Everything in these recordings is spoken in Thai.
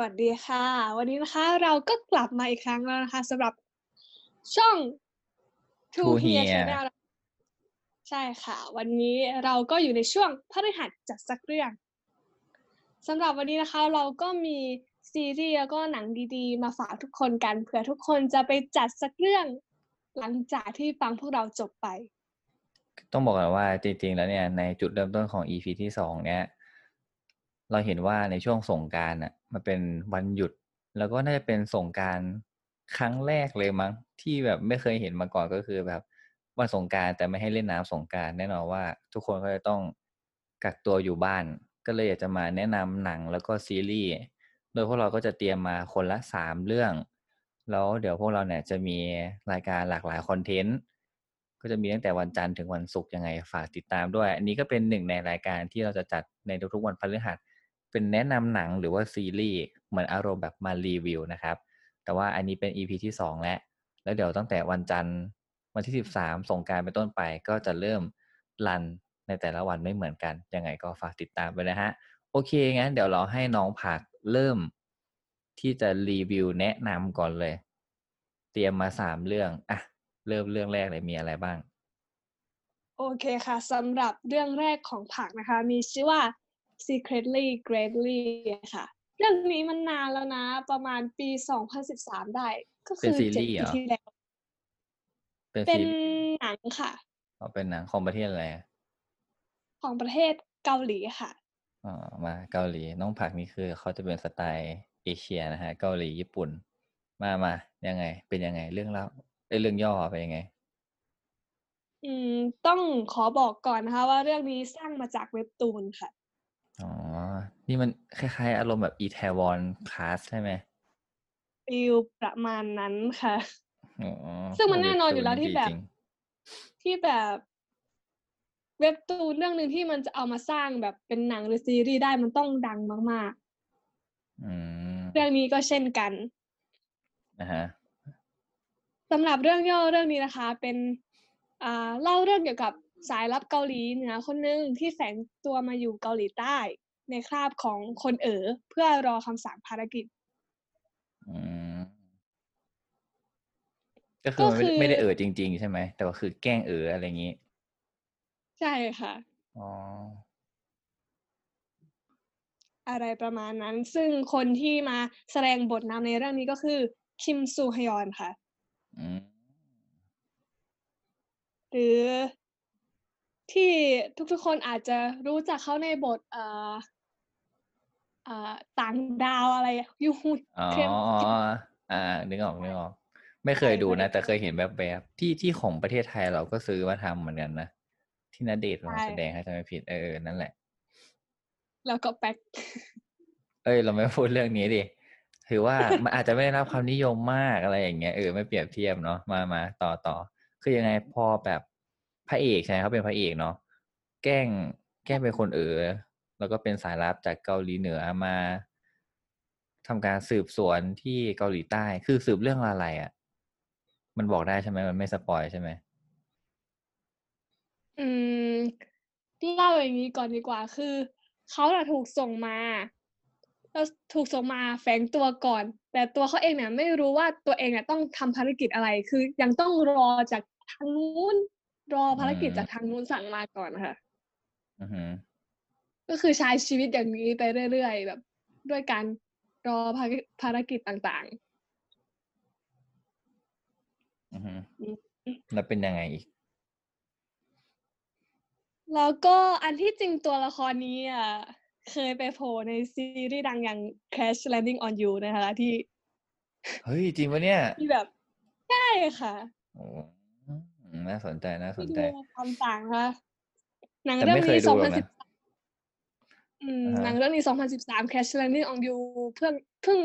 วัสดีค่ะ วันนี้นะคะเราก็กลับมาอีกครั้งแล้วนะคะสำหรับช่อง Two Two Here Here Channel ใช่ค่ะ วันนี้เราก็อยู่ในช่วงพฤหัสจัดสักเรื่องสำหรับวันนี้นะคะ เราก็มีซีรีส์แล้วก็หนังดีๆ มาฝากทุกคนกันเผื่อทุกคนจะไปจัดสักเรื่อง หลังจากที่ฟังพวกเราจบไป ต้องบอกก่อนว่าจริงๆแล้วเนี่ยในจุดเริ่มต้นของ EP ที่สองเนี่ย เราเห็นว่าในช่วงสงการอะ มันเป็นวันหยุด แล้วก็น่าจะเป็นสงการครั้งแรกเลยมั้งที่แบบไม่เคยเห็นมาก่อนก็คือแบบวันสงการแต่ไม่ให้เล่นน้ำสงการแน่นอนว่า ทุกคนก็จะต้องกักตัวอยู่บ้าน ก็เลยอยากจะมาแนะนำหนังแล้วก็ซีรีส์โดยพวกเราก็จะเตรียมมาคนละสามเรื่อง แล้วเดี๋ยวพวกเราเนี่ยจะมีรายการหลากหลายคอนเทนต์ก็จะมีตั้งแต่วันจันทร์ถึงวันศุกร์ยังไงฝากติดตามด้วย อันนี้ก็เป็นหนึ่งในรายการที่เราจะจัดในทุกๆวันพฤหัส เป็นแนะนำหนังหรือว่าซีรีส์เหมือนอารมณ์แบบมารีวิวนะครับ แต่ว่าอันนี้เป็น EP ที่สองแล้ว แล้วเดี๋ยวตั้งแต่วันจันทร์วันที่สิบสามส่งการเป็นต้นไปก็จะเริ่มรันในแต่ละวันไม่เหมือนกัน ยังไงก็ฝากติดตามไปนะฮะ โอเค งั้นเดี๋ยวเราให้น้องผักเริ่มที่จะรีวิวแนะนำก่อนเลย เตรียมมาสามเรื่องอะเริ่มเรื่องแรกเลยมีอะไรบ้าง โอเคค่ะสำหรับเรื่องแรกของผักนะคะ มีชื่อว่า Secretly Greatly ค่ะ เรื่องนี้มันนานแล้วนะ ประมาณปี 2013 ได้ ก็คืเป็นอซีเจ็ดรีส์เหรปีอที่แล้วเป็นเป็นซีรีส์หนังค่ะอ๋อเป็นหนังของประเทศอะไรอะของประเทศเกาหลีค่ะอ๋อมาเกาหลีน้องผักนี่คือเขาจะเป็นสไตล์เอเชียนะฮะ เกาหลีญี่ปุ่น มามายังไง เป็นยังไง เรื่องเล่าเอ้ยเรื่องย่อเป็นยังไง อืม ต้องขอบอกก่อนนะคะ ว่าเรื่องนี้สร้างมาจากเว็บตูนค่ะ อ๋อ นี่มันคล้ายๆ อารมณ์แบบอีเทวอนคลาสใช่ไหมฟิลประมาณนั้นค่ะอ๋อซึ่งมันโแน่นอนอยู่แล้วเว็ที่ตูแบบจริงที่แบบเว็บตูนเรื่องหนึ่งที่มันจะเอามาสร้างแบบเป็นหนังหรือซีรีส์ได้มันต้องดังมากอืมๆเรื่องนี้ก็เช่นกันนะฮะสำหรับเรื่องย่อเรื่องนี้นะคะ เป็น อ่า เล่าเรื่องเกี่ยวกับ สายลับเกาหลีเหนือคนหนึ่งที่แฝงตัวมาอยู่เกาหลีใต้ ในคราบของคนเอ๋อเพื่อรอคำสั่งภารกิจ อืมก็คือมันไม่ได้ก็คือ ไม่ได้เออจริง ๆ ใช่ไหม แต่ว่าคือแกล้งเอออะไรอย่างนี้ ใช่ค่ะ อ๋อ อะไรประมาณนั้น ซึ่งคนที่มาแสดงบทนำในเรื่องนี้ก็คือ คิมซูฮยอนค่ะ อืม หรือ ที่ทุกๆคนอาจจะรู้จักเขาในบทเอ่อเอ่อต่างดาวอะไรยูฮูอ๋อเข้มอ่านึกออกนึกออก ไม่เคยดูนะ แต่เคยเห็นแบบแบบๆที่ที่ของประเทศไทยเราก็ซื้อมาทำเหมือนกันนะ ที่นเดชน์มาแสดงให้ทำไม่ผิดเออนั่นแหละ แล้วก็แป๊กเอ้ย เราไม่พูดเรื่องนี้ดิถือว่ามันอาจจะไม่ได้รับความนิยมมากอะไรอย่างเงี้ยเออไม่เปรียบเทียบเนาะมามาต่อต่อคือยังไงพอแบบ พระเอกใช่ไหมเขาเป็นพระเอกเนาะแกล้งแกล้งเป็นคนเออแล้วก็เป็นสายลับจากเกาหลีเหนือมาทำการสืบสวนที่เกาหลีใต้ คือสืบเรื่องอะไรอะ่ะ มันบอกได้ใช่ไหมมันไม่สปอยใช่ไหม อืมเล่าอย่างนี้ก่อนดีกว่า คือเขาน่ะถูกส่งมาแล้วถูกส่งมาแฝงตัวก่อน แต่ตัวเขาเองเนี่ยไม่รู้ว่าตัวเองเนี่ยต้องทำภารกิจอะไร คือยังต้องรอจากทางนู้น รอภารกิจอืมจากทางนู้นสั่งมาก่อนค่ะอือหือก็คือใช้ชีวิตอย่างนี้ไปเรื่อยๆแบบ ด้วยการรอภารภารกิจต่างอือหืออืมแล้วเป็นยังไงอีกๆแล้วก็อันที่จริงตัวละครนี้อะเคยไปโผล่ในซีรีส์ดังอย่าง Crash Landing on You นะคะที่ เฮ้ย จริงปะเนี่ย ที่แบบ ใช่ค่ะโอ้อืม น่าสนใจน่าสที่นดูใจความต่างค่ะหนังแต่เรื่องไม่เคยนี้ดูสองหรพัอนกสินะบอืมอ่าฮะหนังเรื่องนี้สองพันสิบสาม Crash Landing on You เพิ่งเพิ่ง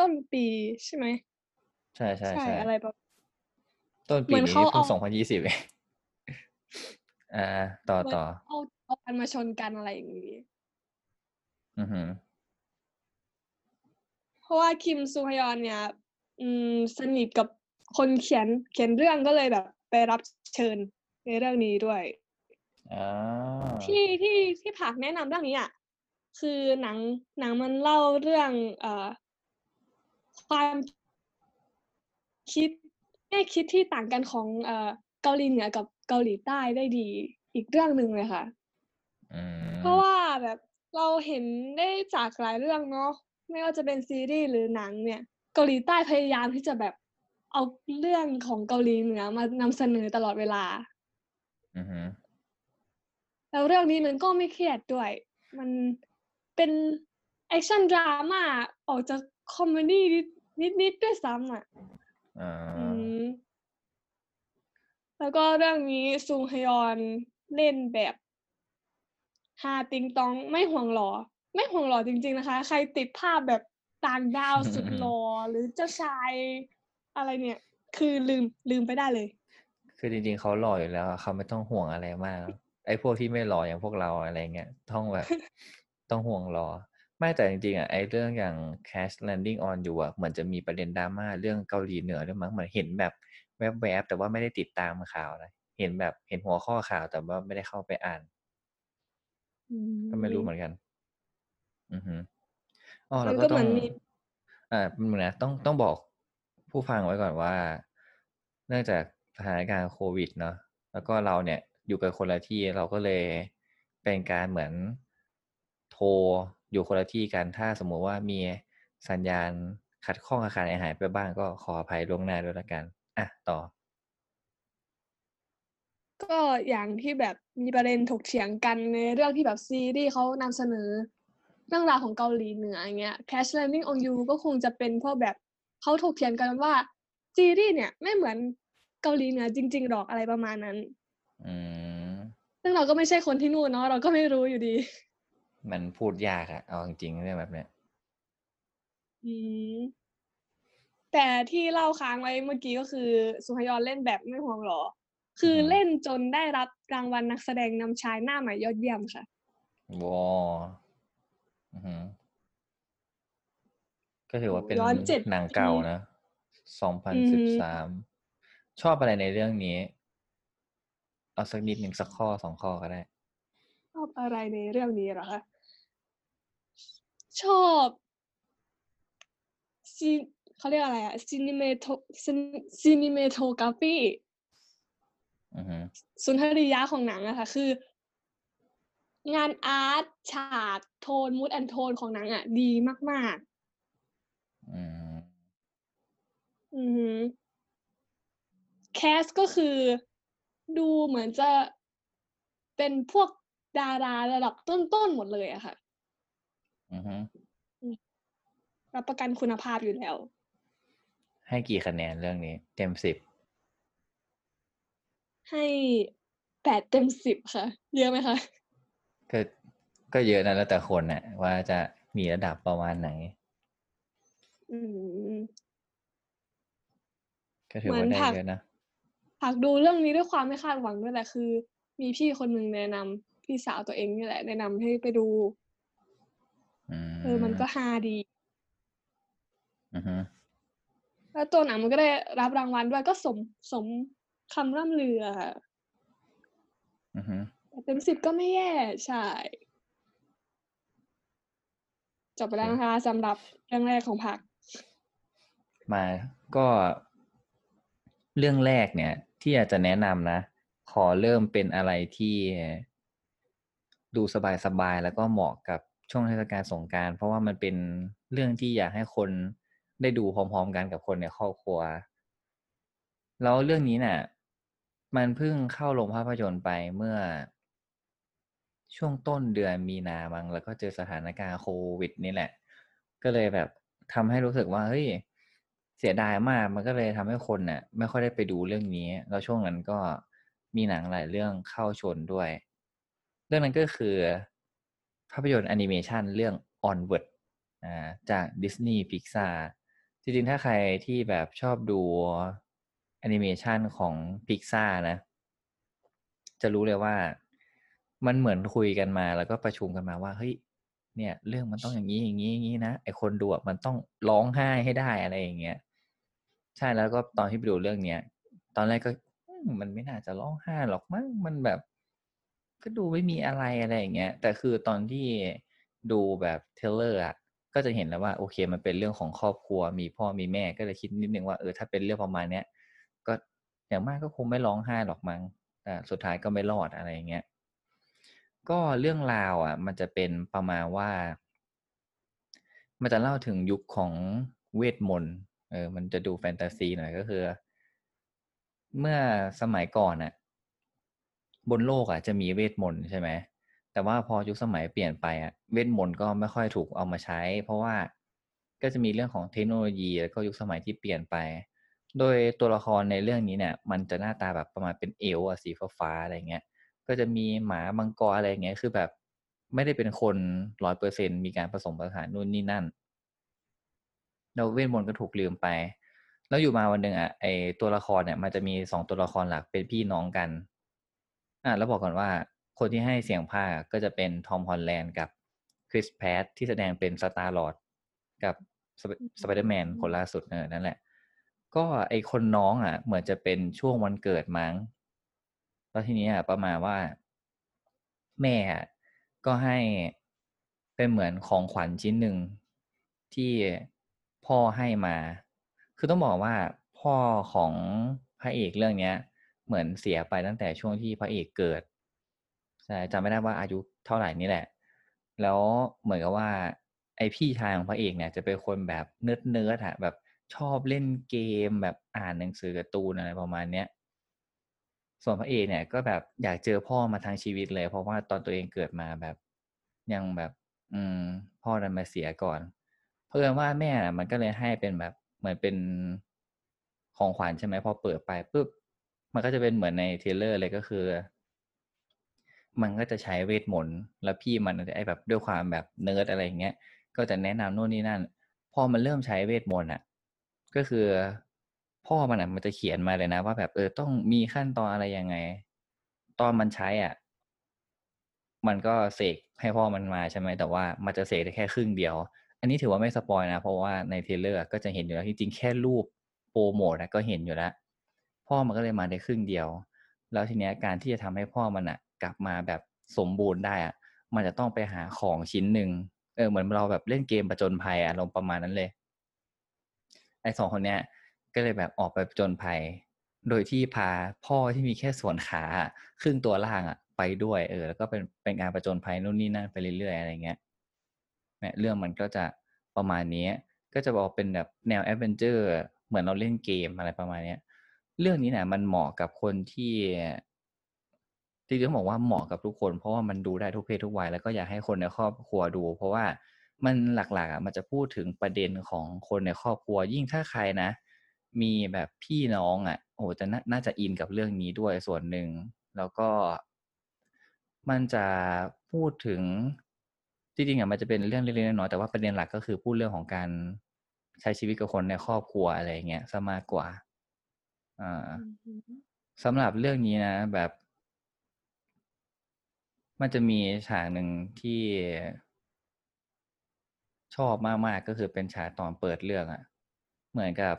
ต้นปีใช่ไหม ใช่ใช่ใช่อะไรประมาณต้นเหปีมือนนี้เขาเพิ่งเอาสองพันยี่สิบเองอ่า ต่อเหมือนต่อเอาเอากันมาชนกันอะไรอย่างนี้ อือหือเพราะว่าคิมซูฮยอนเนี่ย อืม สนิทกับคนเขียนเขียนเรื่องก็เลยแบบ ไปรับเชิญในเรื่องนี้ด้วยอ่าที่ที่ที่ผักแนะนำเรื่องนี้อะคือหนังหนังมันเล่าเรื่องเอ่อความคิดแง่คิดที่ต่างกันของเอ่อเกาหลีเหนือกับเกาหลีใต้ได้ดีอีกเรื่องหนึ่งเลยค่ะอืมเพราะว่าแบบเราเห็นได้จากหลายเรื่องเนาะไม่ว่าจะเป็นซีรีส์หรือหนังเนี่ย เกาหลีใต้พยายามที่จะแบบ เอาเรื่องของเกาหลีเหนือมานำเสนอตลอดเวลา อือฮึแล้วเรื่องนี้มันก็ไม่เครียดด้วย มันเป็น action drama ออกจาก comedy นิดๆด้วยซ้ำอะอ่าอืมแล้วก็เรื่องนี้ซุงฮยอนเล่นแบบฮาติงต๊องไม่ห่วงหล่อไม่ห่วงหล่อจริง ๆ นะคะ ใครติดภาพแบบต่างดาวสุดหล่อหรือเจ้าชาย อะไรเนี่ย คือลืมลืมไปได้เลย คือจริงๆเขาหล่ออยู่แล้วอะเขาไม่ต้องห่วงอะไรมาก ไอ้พวกที่ไม่หล่ออย่างพวกเราอะไรเงี้ยต้องแบบต้องห่วงหล่อไม่แต่จริงๆอะไอ้เรื่องอย่าง Cash Landing on You อะเหมือนจะมีประเด็นดราม่าเรื่องเกาหลีเหนือด้วยมั้งเหมือนเห็นแบบแวบๆแต่ว่าไม่ได้ติดตามข่าวนะเห็นแบบเห็นหัวข้อข่าวแต่ว่าไม่ได้เข้าไปอ่านก็ไม่รู้เหมือนกัน อือฮึอ๋อมัแล้วนก็ก็ต้เหอมืงอนมีอ่าเหมือนนะต้องต้องบอก ผู้ฟังไว้ก่อนว่า เนื่องจากสถานการณ์โควิดเนาะแล้วก็เราเนี่ยอยู่กันคนละที่เราก็เลยเป็นการเหมือนโทรอยู่คนละที่กันถ้าสมมุติว่ามีสัญญาณขัดข้องอาคารหายไปบ้างก็ขออภัยล่วงหน้าด้วยละกัน อะต่อ ก็อย่างที่แบบมีประเด็นถกเถียงกันในเรื่องที่แบบซีรีส์เขานำเสนอ เรื่องราวของเกาหลีเหนืออย่างเงี้ย Cash Landing on You ก็คงจะเป็นพราะแบบ เขาถกเถียงกันว่าซีรีส์เนี่ยไม่เหมือนเกาหลีเหนือจริง ๆ หรอกอะไรประมาณนั้นอืมซึ่งเราก็ไม่ใช่คนที่นู่นเนาะเราก็ไม่รู้อยู่ดี มันพูดยากอะเอาจริงๆเรื่องแบบเนี้ยอืมแต่ที่เล่าค้างไว้เมื่อกี้ก็คือสุฮยอนเล่นแบบไม่ห่วงหรอ คือเล่นจนได้รับรางวัลนักแสดงนำชายหน้าใหม่ยอดเยี่ยมค่ะวออือฮึ ก็ถือว่าเป็นย้อนเจ็ดหนังเก่าปีนะสองพันอืสิบมสามชอบอะไรในเรื่องนี้ เอาสักนิดหนึ่งสักข้อสองข้อก็ได้ ชอบอะไรในเรื่องนี้เหรอคะ ชอบซีเขาเรียกอะไรอะ cinemato cinematography อือฮึสุนทรียะของหนังอะค่ะ คือ งาน art ฉากโทน mood and tone ของหนังอะดีมาก อืมๆอือหือ cast ก็คือดูเหมือนจะเป็นพวกดาราระดับต้นๆหมดเลยอะค่ะอือฮึรับประกันคุณภาพอยู่แล้ว ให้กี่คะแนนเรื่องนี้ เต็มสิบให้แปดเต็มสิบค่ะ เยอะไหมคะก็ก็เยอะนะแล้วแต่คนน่ะ ว่าจะมีระดับประมาณไหน อืม ก็ถือว่าเหมือนได้ผัก เยอะนะหากดูเรื่องนี้ด้วยความไม่คาดหวังด้วยแหละคือ มีพี่คนหนึ่งแนะนำพี่สาวตัวเองนี่แหละ แนะนำให้ไปดู อืมเออ มันก็ฮาดี อือฮึแล้วตัวหนังมันก็ได้รับรางวัลด้วยก็สมสมคำร่ำลืออะค่ะอือฮึแต่เต็มสิบก็ไม่แย่ใช่ จบไปแล้วนะคะสำหรับเรื่องแรกของผัก มาก็เรื่องแรกเนี่ย ที่อยากจะแนะนำนะ ขอเริ่มเป็นอะไรที่ดูสบายๆแล้วก็เหมาะกับช่วงเทศกาลสงการ เพราะว่ามันเป็นเรื่องที่อยากให้คนได้ดูพร้อมๆกันกับคนในครอบครัว แล้วเรื่องนี้เนี่ยมันเพิ่งเข้าโรงภาพยนตร์ไปเมื่อช่วงต้นเดือนมีนามังแล้วก็เจอสถานการณ์โควิดนี่แหละ ก็เลยแบบทำให้รู้สึกว่าเฮ้ย เสียดายมากมันก็เลยทำให้คนน่ะ ไม่ค่อยได้ไปดูเรื่องนี้ แล้วช่วงนั้นก็มีหนังหลายเรื่องเข้าชนด้วย เรื่องนั้นก็คือ ภาพยนตร์แอนิเมชันเรื่อง Onward อ่าจาก Disney Pixar จริงๆ ถ้าใครที่แบบชอบดูแอนิเมชันของ Pixar นะ จะรู้เลยว่ามันเหมือนคุยกันมาแล้วก็ประชุมกันมาว่าเฮ้ยเนี่ย เรื่องมันต้องอย่างนี้อย่างนี้อย่างนี้นะไอคนดูมันต้องร้องไห้ให้ได้อะไรอย่างเงี้ย ใช่แล้วก็ตอนที่ไปดูเรื่องเนี้ย ตอนแรกก็มันไม่น่าจะร้องไห้หรอกมั้งมันแบบ ก็ดูไม่มีอะไรอะไรอย่างเงี้ย แต่คือตอนที่ดูแบบเทเลอร์อะก็ก็จะเห็นแล้วว่าโอเค มันเป็นเรื่องของครอบครัว มีพ่อมีแม่ก็เลยคิดนิดนึงว่าเออถ้าเป็นเรื่องประมาณเนี้ยก็อย่างมากก็คงไม่ร้องไห้หรอกมั้งแต่สุดท้ายก็ไม่รอดอะไรอย่างเงี้ยก็เรื่องราวอะ มันจะเป็นประมาณว่า มันจะเล่าถึงยุคของเวทมนต์ เออมันจะดูแฟนตาซีหน่อยก็คือ เมื่อสมัยก่อนอะบนโลกอะจะมีเวทมนต์ใช่ไหมแต่ว่าพอยุคสมัยเปลี่ยนไปอะเวทมนต์ก็ไม่ค่อยถูกเอามาใช้ เพราะว่าก็จะมีเรื่องของเทคโนโลยีแล้วก็ยุคสมัยที่เปลี่ยนไป โดยตัวละครในเรื่องนี้เนี่ย มันจะหน้าตาแบบประมาณเป็นเอลอะสีฟ้าๆอะไรเงี้ย ก็จะมีหมามังกรอะไรเงี้ยคือแบบไม่ได้เป็นคนร้อยเปอร์เซ็นมีการผสมผสานนู่นนี่นั่น แล้วเวทมนต์ก็ถูกลืมไป แล้วอยู่มาวันหนึ่งอะไอตัวละครเนี่ยมันจะมีสองตัวละครหลักเป็นพี่น้องกันอะแล้วบอกก่อนว่าคนที่ให้เสียงพากย์ก็จะเป็น Tom Holland กับ Chris Pratt ที่แสดงเป็น Star-Lord กับสไปเดอร์แมนคนล่าสุดเออนั่นแหละ ก็ไอคนน้องอะ เหมือนจะเป็นช่วงวันเกิดมั้งแล้วทีนี้อะประมาณว่า แม่ก็ให้เป็นเหมือนของขวัญชิ้นหนึ่งที่ พ่อให้มา คือต้องบอกว่าพ่อของพระเอกเรื่องเนี้ย เหมือนเสียไปตั้งแต่ช่วงที่พระเอกเกิดใช่จำไม่ได้ว่าอายุเท่าไหร่นี่แหละ แล้วเหมือนกับว่า ไอพี่ชายของพระเอกเนี่ย จะเป็นคนแบบ nerd nerd อะแบบชอบเล่นเกมแบบอ่านหนังสือการ์ตูนอะไรประมาณเนี้ยส่วนพระเอกเนี่ยก็แบบอยากเจอพ่อมาทั้งชีวิตเลย เพราะว่าตอนตัวเองเกิดมาแบบ ยังแบบ อืม พ่อดันมาเสียก่อน เหมือนว่าแม่มันก็เลยให้เป็นแบบเหมือนเป็นของขวัญใช่ไหมพอเปิดไปปุ๊บมันก็จะเป็นเหมือนใน trailer เลยก็คือ มันก็จะใช้เวทมนต์แล้วพี่มันไอแบบด้วยความแบบเนิร์ดอะไรอย่างเงี้ยก็จะแนะนำโน่นนี่นั่น พอมันเริ่มใช้เวทมนต์อะ ก็คือพ่อมันอะมันจะเขียนมาเลยนะ ว่าแบบเออต้องมีขั้นตอนอะไรยังไง ตอนมันใช้อะ มันก็เสกให้พ่อมันมาใช่ไหมแต่ว่ามันจะเสกได้แค่ครึ่งเดียว อันนี้ถือว่าไม่ spoil นะ เพราะว่าใน trailer ก็จะเห็นอยู่แล้วจริงๆแค่รูปโปรโมทนะก็เห็นอยู่แล้ว พ่อมันก็เลยมาได้ครึ่งเดียว แล้วทีเนี้ยการที่จะทำให้พ่อมันอะกลับมาแบบสมบูรณ์ได้อะมันจะต้องไปหาของชิ้นหนึ่งเออเหมือนเราแบบเล่นเกมประจนภัยอะลงประมาณนั้นเลย ไอ้สองคนเนี้ยก็เลยแบบออกไปประจนภัย โดยที่พาพ่อที่มีแค่ส่วนขาครึ่งตัวล่างอะไปด้วย เออ แล้วก็เป็นเป็นการประจนภัยนู่นนี่นั่นไปเรื่อยๆอะไรเงี้ย เนี่ยเรื่องมันก็จะประมาณนี้ก็จะบอกเป็นแบบแนว adventure เหมือนเราเล่นเกมอะไรประมาณนี้เรื่องนี้เนี่ยมันเหมาะกับคนที่จริงๆต้องบอกว่าเหมาะกับทุกคน เพราะว่ามันดูได้ทุกเพศทุกวัยแล้วก็อยากให้คนในครอบครัวดู เพราะว่ามันหลักๆอะมันจะพูดถึงประเด็นของคนในครอบครัว ยิ่งถ้าใครนะ มีแบบพี่น้องอะโอ้จะน่าจะอินกับเรื่องนี้ด้วยส่วนหนึ่ง แล้วก็มันจะพูดถึง จริงๆอะมันจะเป็นเรื่องเล็กๆน้อยๆแต่ว่าประเด็นหลักก็คือพูดเรื่องของการใช้ชีวิตกับคนในครอบครัวอะไรเงี้ยซะมากกว่าอ่าสำหรับเรื่องนี้นะ แบบ มันจะมีฉากหนึ่งที่ชอบมากๆก็คือเป็นฉากตอนเปิดเรื่องอะ่ะ เหมือนกับ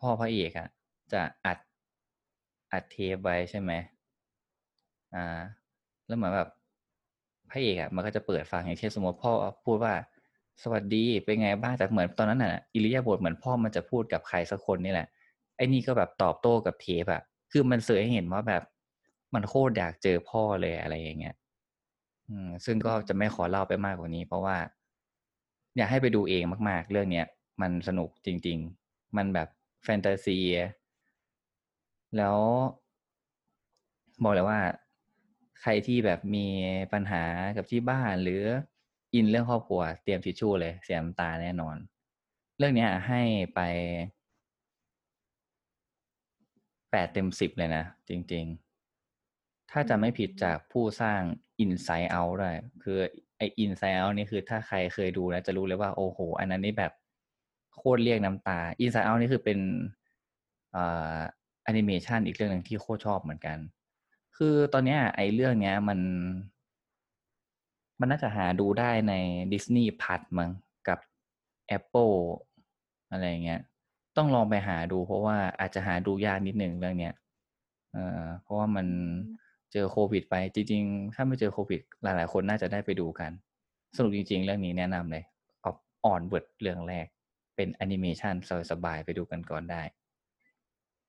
พ่อพระเอกอะ่ะ จะอัดอัดเทปไว้ใช่ไหมอ่า แล้วเหมือนแบบ พระเอกอะ่ะมันก็จะเปิดฟังอย่างเช่นสมมติพ่อพูดว่า สวัสดีเป็นไงบ้างแต่เหมือนตอนนั้นน่ะอิริยาบถเหมือนพ่อมันจะพูดกับใครสักคนนี่แหละไอ้นี่ก็แบบตอบโต้กับเทปอะคือมันเสยให้เห็นว่าแบบมันโคตรอยากเจอพ่อเลยอะไรอย่างเงี้ยอืมซึ่งก็จะไม่ขอเล่าไปมากกว่านี้ เพราะว่า อยากให้ไปดูเองมาก ๆ เรื่องเนี้ยมันสนุกจริง ๆ มันแบบแฟนตาซีแล้วบอกเลยว่า ใครที่แบบมีปัญหากับที่บ้านหรืออินเรื่องครอบครัวเตรียมทิชชู่เลยเสียน้ำตาแน่นอน เรื่องนี้ให้ไปแปดเต็มสิบเลยนะ จริง ๆ ถ้าจะไม่ผิดจากผู้สร้าง Inside Out ด้วยคือไอ Inside Out นี่คือถ้าใครเคยดูแล้วจะรู้เลยว่า โอ้โห อันนั้นนี่แบบโคตรเรียกน้ำตา Inside Out นี่คือเป็นอ่าแอนิเมชันอีกเรื่องหนึ่งที่โคตรชอบเหมือนกัน คือตอนนี้ไอเรื่องเนี้ยมัน มันน่าจะหาดูได้ใน Disney Plus มั้งกับ Apple อะไรเงี้ย ต้องลองไปหาดู เพราะว่าอาจจะหาดูยากนิดหนึ่งเรื่องเนี้ยเออเพราะว่ามันเจอโควิดไปจริง ๆ ถ้าไม่เจอโควิด หลาย ๆ คนน่าจะได้ไปดูกัน สนุกจริง ๆ เรื่องนี้แนะนำเลยอ่อนเบิดเรื่องแรก เป็นแอนิเมชันสบายๆไปดูกันก่อนได้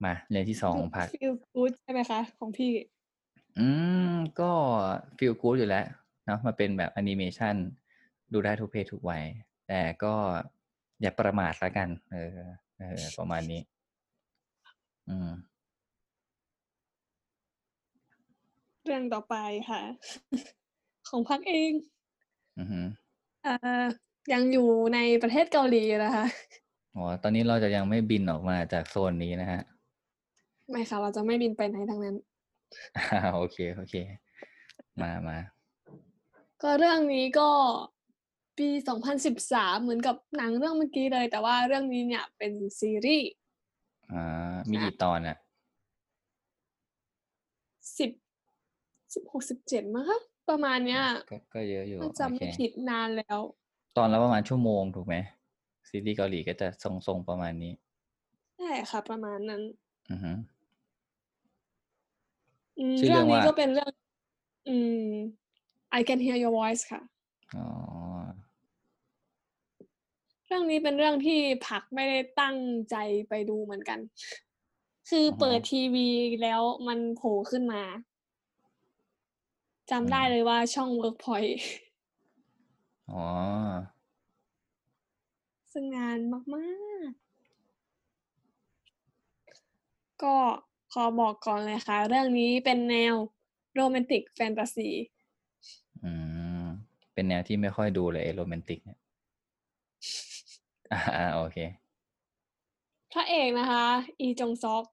มาเรื่องที่สองของพักฟีลกู๊ดใช่ไหมคะ ของพี่ อืม ก็ฟีลกู๊ดอยู่แล้วเนาะมาเป็นแบบแอนิเมชันดูได้ทุกเพศทุกวัย แต่ก็อย่าประมาทละกัน เออเออประมาณนี้ อืม เรื่องต่อไปค่ะ ของพักเอง อือฮึอ่ายังอยู่ในประเทศเกาหลีนะคะอ๋อตอนนี้เราจะยังไม่บินออกมาจากโซนนี้นะฮะ ไม่ค่ะ เราจะไม่บินไปไหนทั้งนั้น อ่าโอเคโอเค มามาก็เรื่องนี้ก็ปี 2013 เหมือนกับหนังเรื่องเมื่อกี้เลย แต่ว่าเรื่องนี้เนี่ยเป็นซีรีส์อ่ามีกี่ตอนอะสิบสิบหกสิบเจ็ดมั้งคะประมาณเนี้ยก็ก็เยอะอยู่ถ้าโอจำเคไม่ผิดนานแล้ว ตอนละประมาณชั่วโมงถูกไหมซีรีส์เกาหลีก็จะทรงๆประมาณนี้ใช่ค่ะ ประมาณนั้น อือฮึอืมชื่อ เรื่เรื่อองงนี้ว่าก็เป็นเรื่อง อืม I can hear your voice ค่ะอ๋อเรื่องนี้เป็นเรื่องที่ผักไม่ได้ตั้งใจไปดูเหมือนกัน คือออฮึเปิดทีวีแล้วมันโผล่ขึ้นมาจำได้อืมเลยว่าช่อง Workpoint อ๋อซึ่งงานมาก ๆ ก็ข อบอกก่อนเลยค่ะ เรื่องนี้เป็นแนวโรแมนติกแฟนตาซีอืมเป็นแนวที่ไม่ค่อยดูเลยโรแมนติกเนี่ยอ่าอ่าโอเค พระเอกนะคะ อีจงซอก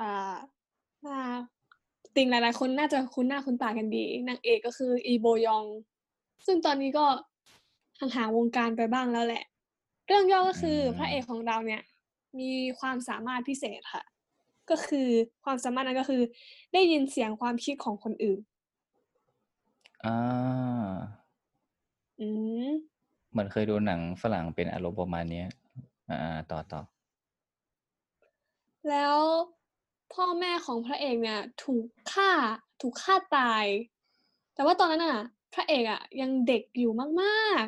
อ่าน่าติงหลายๆ คนน่าจะคุ้นหน้าคุ้นตากันดี นางเอกก็คืออีโบยอง ซึ่งตอนนี้ก็ห่างหางวงการไปบ้างแล้วแหละ เรื่องย่อก็คืออมพระเอกของเราเนี่ย มีความสามารถพิเศษค่ะ ก็คือความสามารถนั้นก็คือ ได้ยินเสียงความคิดของคนอื่นอ่าอืมเหมือนเคยดูหนังฝรั่งเป็นอารมณ์ประมาณเนี้ยอ่าอ่าต่อต่อแล้วพ่อแม่ของพระเอกเนี่ย ถูกฆ่าถูกฆ่าตาย แต่ว่าตอนนั้นน่ะ พระเอกอะ ยังเด็กอยู่มาก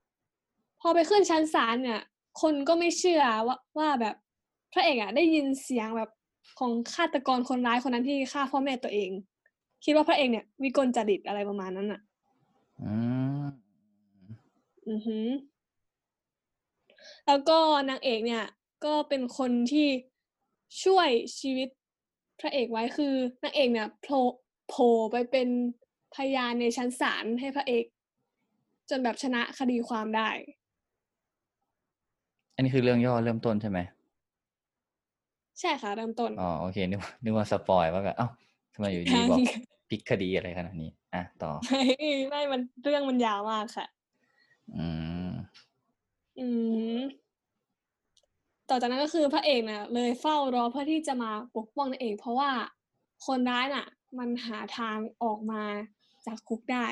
ๆ พอไปขึ้นชั้นศาลเนี่ย คนก็ไม่เชื่อว่าว่าแบบพระเอกอะได้ยินเสียงแบบของฆาตกรคนร้ายคนนั้นที่ฆ่าพ่อแม่ตัวเอง คิดว่าพระเอกเนี่ย วิกลจริตอะไรประมาณนั้นอะอืมอือหือ แล้วก็นางเอกเนี่ย ก็เป็นคนที่ช่วยชีวิตพระเอกไว้คือนางเอกเนี่ยโผล่โผล่ไปเป็นพยานในชั้นศาลให้พระเอก จนแบบชนะคดีความได้ อันนี้คือเรื่องย่อเริ่มต้นใช่ไหมใช่ค่ะเริ่มต้นอ๋อโอเคนึกว่านึกว่าสปอยว่าแบบเอ้าทำไมอยู่ดีบอกพลิกคดีอะไรขนาดนี้อะต่อไม่ไม่มันเรื่องมันยาวมากค่ะ อืมอืมต่อจากนั้นก็คือพระเอกน่ะ เลยเฝ้ารอเพื่อที่จะมาปกป้องนางเอก เพราะว่าคนร้ายน่ะ มันหาทางออกมาจากคุกได้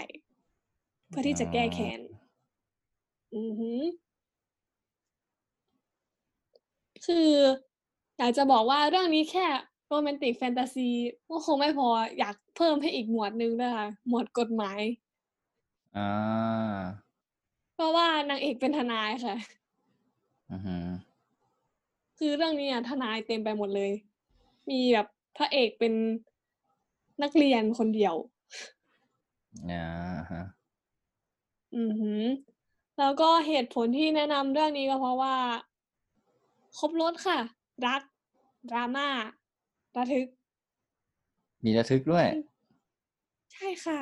เพื่อที่จะแก้แค้นอือหือ คืออยากจะบอกว่าเรื่องนี้แค่โรแมนติกแฟนตาซีก็คงไม่พออยากเพิ่มให้อีกหมวดหนึงด้วยค่ะ หมวดกฎหมายอ่าเพราะว่านางเอกเป็นทนายค่ะอือหือคือเรื่องนี้อะทนายเต็มไปหมดเลย มีแบบพระเอกเป็นนักเรียนคนเดียวอ่าฮะอือหือแล้วก็เหตุผลที่แนะนำเรื่องนี้ก็เพราะว่า ครบรถค่ะ รัก ดราม่า ระทึก มีระทึกด้วย ใช่ค่ะ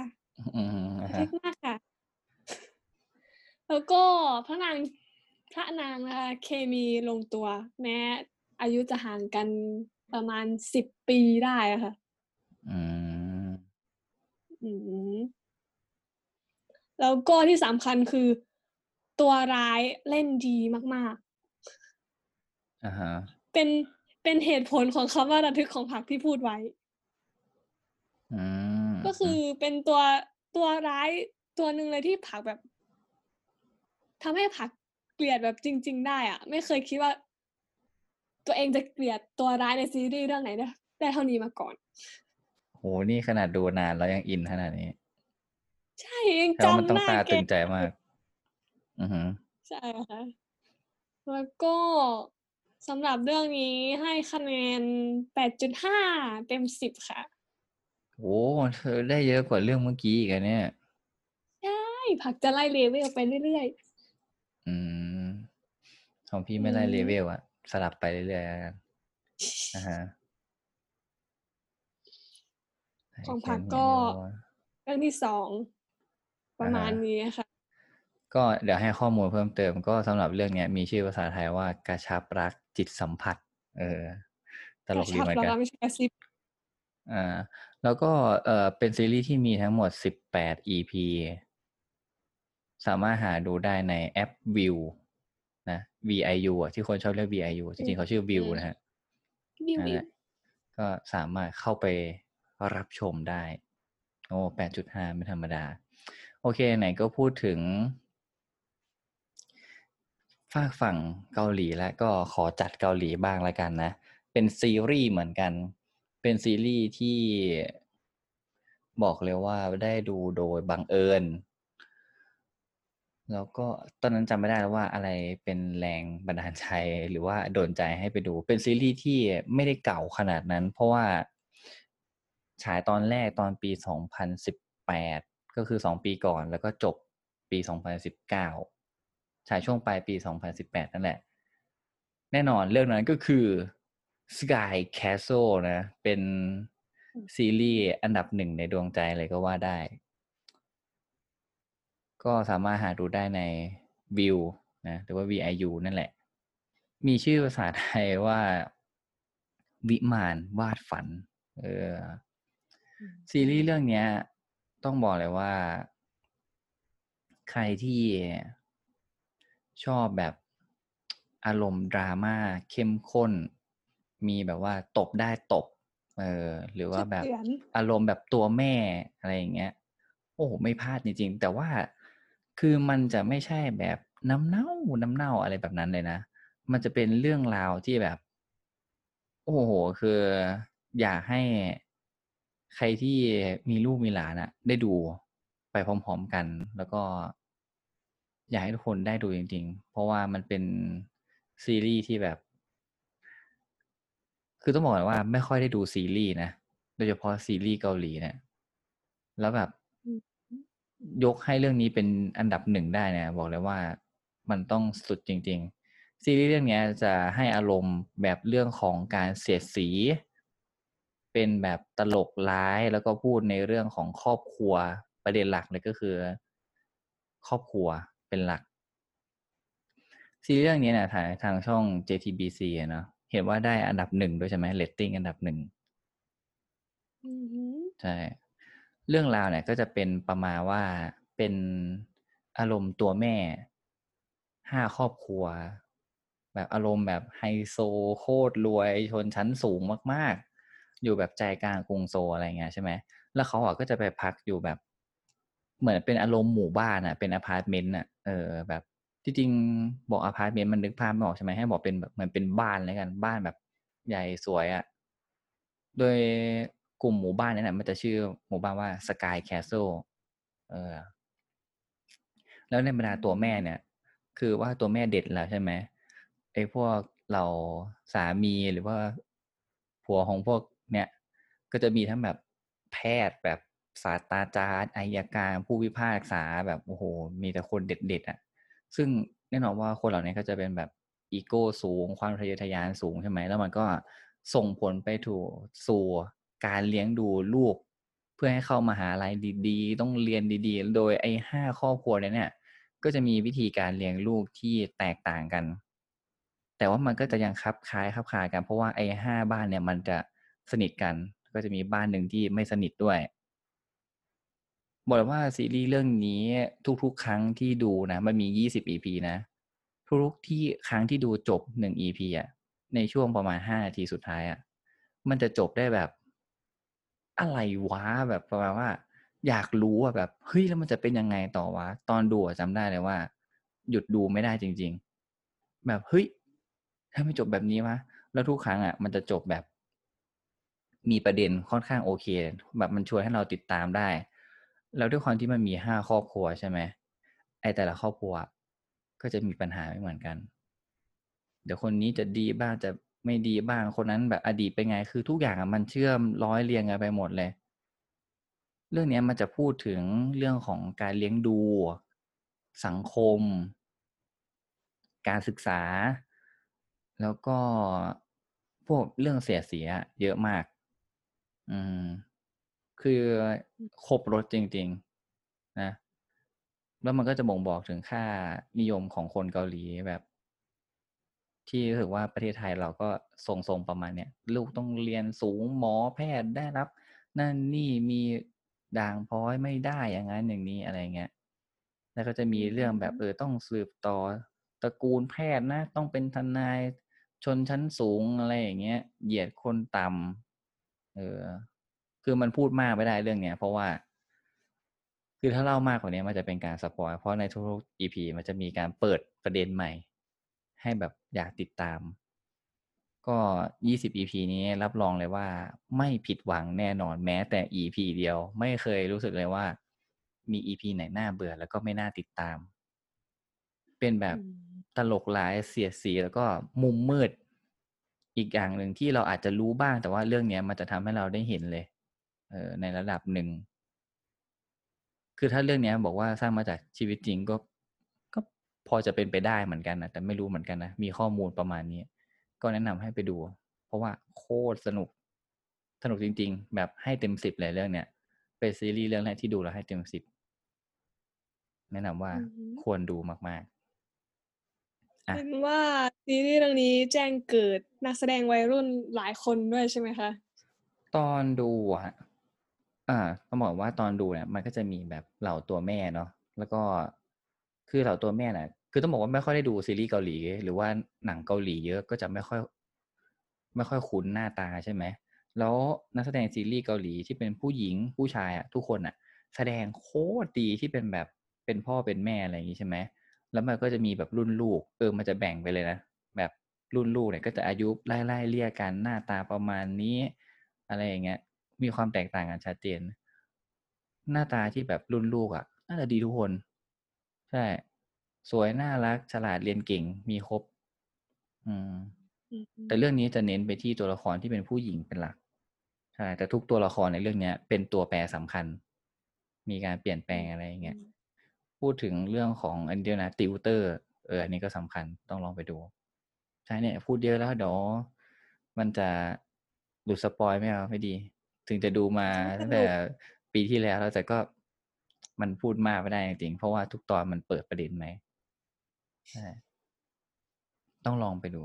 อืมระอ่าทึฮะกมากค่ะ แล้วก็พระนางพระนางนะคะเคมีลงตัว แม้อายุจะห่างกันประมาณสิบปีได้อะค่ะ อืม อืม แล้วก็ที่สำคัญคือ ตัวร้ายเล่นดีมาก อ่าฮะๆเป็นเป็นเหตุผลของคำว่าระทึกของผักที่พูดไว้อืมก็คือเป็นตัวตัวร้ายตัวหนึ่งเลยที่ผักแบบทำให้ผักเกลียดแบบจริง ๆ ได้อะไม่เคยคิดว่า ตัวเองจะเกลียดตัวร้ายในซีรีส์เรื่องไหนได้ได้เท่านี้มาก่อนโหนี่ขนาดดูนานแล้วยังอินขนาดนี้ ใช่ยังแล้วามันจำต้องหน้าตาแกตึงใจมาก อือฮึใช่ค่ะแล้วก็ สำหรับเรื่องนี้ให้คะแนน 8.5 เต็ม 10 ค่ะ โอ้โฮเธอได้เยอะกว่าเรื่องเมื่อกี้อีกอะเนี่ย ใช่ ผักจะไล่ level ไปเรื่อยอืม ของพี่ๆอืไม่ไล่ม level อะสลับไปเรื่อยๆแล้วกันอะฮะของ I ผัก can ก็ hear your เรื่องที่2ปอะระฮมาณะนี้ค่ะ ก็เดี๋ยวให้ข้อมูลเพิ่มเติมก็สำหรับเรื่องเนี้ยมีชื่อภาษาไทยว่ากระชับรักจิตสัมผัส เออตกลระกชดีับเหมือแล้นวกัก็นไม่ใช่กระซิบอาแล้วก็เอ่อเป็นซีรีส์ที่มีทั้งหมด18 EP สามารถหาดูได้ในแอป Viu นะ VIU อะที่คนชอบเรียก VIU จอืริมงๆเขาชื่ออื Viu มนะครับวิวนั่นวิแหวละก็สามารถเข้าไปรับชมได้ โอ้8.5ไม่ธรรมดา โอเค ไหนก็พูดถึง ฝากฝั่งเกาหลีแล้วก็ขอจัดเกาหลีบ้างล้วกันนะ เป็นซีรีส์เหมือนกัน เป็นซีรีส์ที่บอกเลยว่าได้ดูโดยบังเอิญ แล้วก็ตอนนั้นจำไม่ได้แล้วว่าอะไรเป็นแรงบันดาลใจหรือว่าโดนใจให้ไปดู เป็นซีรีส์ที่ไม่ได้เก่าขนาดนั้น เพราะว่าฉายตอนแรกตอนปี 2018 ก็คือ 2 ปีก่อน แล้วก็จบปี 2019 ฉายช่วงปลายปี 2018 นั่นแหละ แน่นอนเรื่องนั้นก็คือ Sky Castle นะ เป็นอืมซีรีส์อันดับ1ในดวงใจเลยก็ว่าได้ ก็สามารถหาดูได้ใน Viu นะ หรือว่า VIU นั่นแหละ มีชื่อภาษาไทยว่า วิมานวาดฝัน เอออืมซีรีส์เรื่องเนี้ยต้องบอกเลยว่า ใครที่ ชอบแบบอารมณ์ดราม่าเข้มข้น มีแบบว่าตบได้ตบ เออหรือว่าเฉแบบือนอารมณ์แบบตัวแม่อะไรอย่างเงี้ย โอ้โฮไม่พลาดจริงๆ แต่ว่าคือมันจะไม่ใช่แบบน้ำเน่าน้ำเน่าอะไรแบบนั้นเลยนะ มันจะเป็นเรื่องราวที่แบบ โอ้โฮคืออยากให้ใครที่มีลูกมีหลานอะได้ดูไปพร้อมๆกัน แล้วก็ อยากให้ทุกคนได้ดูจริง ๆ เพราะว่ามันเป็นซีรีส์ที่แบบ คือต้องบอกก่อนว่า ไม่ค่อยได้ดูซีรีส์นะ โดยเฉพาะซีรีส์เกาหลีเนี่ย แล้วแบบอือฮึยกให้เรื่องนี้เป็นอันดับ1ได้เนี่ยบอกเลยว่ามันต้องสุดจริง ๆ ซีรีส์เรื่องเนี้ยจะให้อารมณ์แบบเรื่องของการเสียดสี เป็นแบบตลกร้ายแล้วก็พูดในเรื่องของครอบครัวประเด็นหลักเลยก็คือ ครอบครัว เป็นหลัก ซีรีส์เรื่องนี้เนี่ยถ่ายทางช่อง JTBC อะเนาะเห็นว่าได้อันดับ1ด้วยใช่ไหมเรตติงอันดับ1อือฮึใช่เรื่องราวเนี่ยก็จะเป็นประมาณว่าเป็นอารมณ์ตัวแม่5ครอบครัว แบบอารมณ์แบบไฮโซโคตรรวยชนชั้นสูงมาก ๆ อยู่แบบใจกลางกรุงโซลอะไรอย่างเงี้ยใช่ไหมแล้วเขาอะก็จะไปพักอยู่แบบ เหมือนเป็นอารมณ์หมู่บ้านอะเป็นอพาร์ตเมนต์อะเออแบบที่จริงบอกอพาร์ตเมนต์มันนึกภาพไม่ออกใช่ไหมให้บอกเป็นแบบเหมือนเป็นบ้านแล้วกันบ้านแบบ ใหญ่สวยอะโดยกลุ่มหมู่บ้านนั้นะมันจะชื่อหมู่บ้านว่า Sky Castle เออ แล้วในบรรดาตัวแม่เนี่ย คือว่าตัวแม่เด็ดแล้วใช่ไหมไอ้พวกเหล่าสามีหรือว่าผัวของพวกเนี่ย ก็จะมีทั้งแบบแพทย์แบบ ศาสตราจารย์อัยการผู้พิพากษาแบบโอ้โฮมีแต่คนเด็ดๆอะซึ่งแน่นอนว่าคนเหล่านี้ก็จะเป็นแบบอีโก้สูง ความทะเยอทะยานสูงใช่ไหมแล้วมันก็ส่งผลไปถูสู่การเลี้ยงดูลูก เพื่อให้เข้ามหาลัยดีๆ ต้องเรียนดีๆ โดยไอ้5ครอบครัวเนี่ย ก็จะมีวิธีการเลี้ยงลูกที่แตกต่างกัน แต่ว่ามันก็จะยังคลับคล้ายคลับคลากัน เพราะว่าไอ้5บ้านเนี่ยมันจะสนิทกัน ก็จะมีบ้านหนึ่งที่ไม่สนิทด้วย บอกเลยว่าซีรีส์เรื่องนี้ทุกๆ ครั้งที่ดูนะ มันมี20 EP นะ ทุกๆที่ครั้งที่ดูจบ1 EP อะในช่วงประมาณ5นาทีสุดท้ายอะมันจะจบได้แบบ อะไรวะแบบประมาณว่า อยากรู้อะแบบเฮ้ยแล้วมันจะเป็นยังไงต่อวะ ตอนดูอะจำได้เลยว่า หยุดดูไม่ได้จริง ๆ แบบเฮ้ยทำไมจบแบบนี้วะแล้วทุกครั้งอะมันจะจบแบบ มีประเด็นค่อนข้างโอเค แบบมันชวนให้เราติดตามได้ แล้วด้วยความที่มันมี5ครอบครัวใช่ไหมไอ้แต่ละครอบครัว ก็จะมีปัญหาไม่เหมือนกัน เดี๋ยวคนนี้จะดีบ้างจะไม่ดีบ้างคนนั้นแบบอดีตเป็นไง คือทุกอย่างมันเชื่อมร้อยเรียงกันไปหมดเลย เรื่องนี้มันจะพูดถึงเรื่องของการเลี้ยงดู สังคม การศึกษา แล้วก็พวกเรื่องเสียเสียเยอะมาก อืม คือครบรถจริง ๆ นะ แล้วมันก็จะบ่งบอกถึงค่านิยมของคนเกาหลีแบบ ที่รู้สึกว่าประเทศไทยเราก็ทรงๆประมาณเนี้ยลูกต้องเรียนสูงหมอแพทย์ได้รับ นั่นนี่มีด่างพร้อยไม่ได้อย่างนั้นอย่างนี้อะไรเงี้ยแล้วก็จะมีเรื่องแบบเออต้องสืบต่อตระกูลแพทย์นะ ต้องเป็นทนายชนชั้นสูงอะไรอย่างเงี้ย เหยียดคนต่ำเออ คือมันพูดมากไม่ได้เรื่องเนี้ย เพราะว่า คือถ้าเล่ามากกว่านี้มันจะเป็นการสปอยเพราะในทุกๆ EP มันจะมีการเปิดประเด็นใหม่ ให้แบบอยากติดตาม ก็ 20 EP นี้รับรองเลยว่า ไม่ผิดหวังแน่นอนแม้แต่ EP เดียว ไม่เคยรู้สึกเลยว่า มี EP ไหนน่าเบื่อแล้วก็ไม่น่าติดตาม เป็นแบบอืมตลกร้ายเสียดสีแล้วก็มุมมืดอีกอย่างหนึ่งที่เราอาจจะรู้บ้างแต่ว่าเรื่องเนี้ยมันจะทำให้เราได้เห็นเลยเออ ในระดับหนึ่ง คือถ้าเรื่องเนี้ยบอกว่าสร้างมาจากชีวิตจริงก็ก็พอจะเป็นไปได้เหมือนกันนะแต่ไม่รู้เหมือนกันนะ มีข้อมูลประมาณนี้ ก็แนะนำให้ไปดู เพราะว่าโคตรสนุก สนุกจริง ๆ แบบให้เต็มสิบเลยเรื่องเนี้ยเป็นซีรีส์เรื่องแรกที่ดูแล้วให้เต็มสิบแนะนำว่าอือหือควรดูมากอะเห็นว่าซีรีส์เรื่องนี้แจ้งเกิดนักแสดงวัยรุ่นหลายคนด้วยใช่ไหมคะๆตอนดูอะ อ่าต้องบอกว่าตอนดูเนี่ยมันก็จะมีแบบเหล่าตัวแม่เนาะแล้วก็คือเหล่าตัวแม่น่ะ คือต้องบอกว่าไม่ค่อยได้ดูซีรีส์เกาหลี หรือว่าหนังเกาหลีเยอะก็จะไม่ค่อย ไม่ค่อยคุ้นหน้าตาใช่ไหมแล้วนักแสดงซีรีส์เกาหลีที่เป็นผู้หญิงผู้ชายอะทุกคนอะแสดงโคตรดีที่เป็นแบบเป็นพ่อเป็นแม่อะไรอย่างนี้ใช่ไหมแล้วมันก็จะมีแบบรุ่นลูก เออมันจะแบ่งไปเลยนะแบบรุ่นลูกเนี่ยก็จะอายุไล่ๆเรียกกันหน้าตาประมาณนี้ อะไรอย่างเงี้ย มีความแตกต่างกันชัดเจน หน้าตาที่แบบรุ่นลูกอะ่ะ น่าจะดีทุกคน ใช่ สวยน่ารักฉลาดเรียนเก่งมีครบอืมอืม แต่เรื่องนี้จะเน้นไปที่ตัวละครที่เป็นผู้หญิงเป็นหลักใช่แต่ทุกตัวละครในเรื่องเนี้ย เป็นตัวแปรสำคัญ มีการเปลี่ยนแปลงอะไรอย่างเงี้ยพูดถึงเรื่องของอันเดียวนะติวเตอร์ เอออันนี้ก็สำคัญต้องลองไปดูใช่เนี่ย พูดเยอะแล้วเดี๋ยวมันจะหลุดสปอยไม่เอาไม่ดี ถึงจะดูมาตั้งแต่ปีที่แล้วแล้วแต่ก็มันพูดมากไม่ได้จริงๆเพราะว่าทุกตอนมันเปิดประเด็นไหมใช่ต้องลองไปดู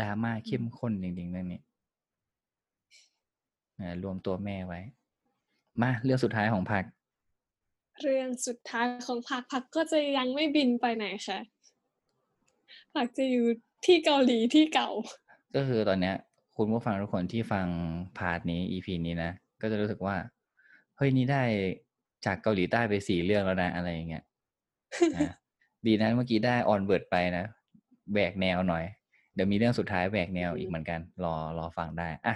ดราม่าเข้มข้นจริงๆเรื่องนี้อ่ารวมตัวแม่ไว้ มาเรื่องสุดท้ายของพัก เรื่องสุดท้ายของผักผักก็จะยังไม่บินไปไหนค่ะผักจะอยู่ที่เกาหลีที่เก่า ก็คือตอนเนี้ย คุณผู้ฟังทุกคนที่ฟังพาร์ทนี้ EP นี้นะ ก็จะรู้สึกว่า เฮ้ยนี่ได้จากเกาหลีใต้ไปสี่เรื่องแล้วนะอะไรอย่างเงี้ยอะดีนะเมื่อกี้ได้ Onward ไปนะแหวกแนวหน่อย เดี๋ยวมีเรื่องสุดท้ายแหวกแนวอีกเหมือนกัน รอรอฟังได้อะ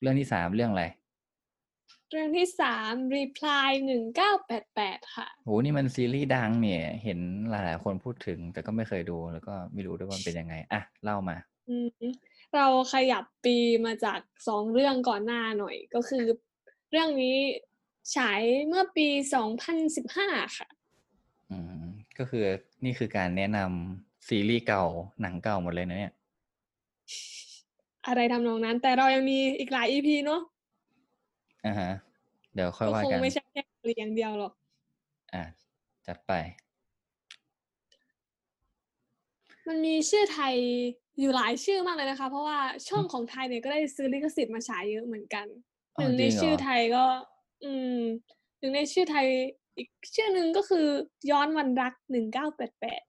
เรื่องที่สามเรื่องอะไร เรื่องที่สาม Reply หนึ่งเก้าแปดแปดค่ะโหนี่มันซีรีส์ดังเนี่ย เห็นหลายๆคนพูดถึง แต่ก็ไม่เคยดูแล้วก็ไม่รู้ด้วยว่ามันเป็นยังไง อะ เล่ามา อืม เราขยับปีมาจากสองเรื่องก่อนหน้าหน่อย ก็คือ เรื่องนี้ฉายเมื่อปีสองพันสิบห้าค่ะ อืมก็คือนี่คือการแนะนำซีรีส์เก่าหนังเก่าหมดเลยนะเนี่ย อะไรทำนองนั้น แต่เรายังมีอีกหลาย EP เนาะอ่าฮะ เดี๋ยวค่อยก็ว่าคงกันไม่ใช่แค่เกาหลีอย่างเดียวหรอก อะจัดไป มันมีชื่อไทย อยู่หลายชื่อมากเลยนะคะ เพราะว่าช่องของไทยเนี่ยก็ได้ซื้อลิขสิทธิ์มาฉายเยอะเหมือนกันอ๋หอนึ่งในจริงเหรอชื่อไทยก็ อืมหนึ่งในชื่อไทยอีกชื่อหนึ่งก็คือย้อนวันรักหนึ่งเก้าแปดแปด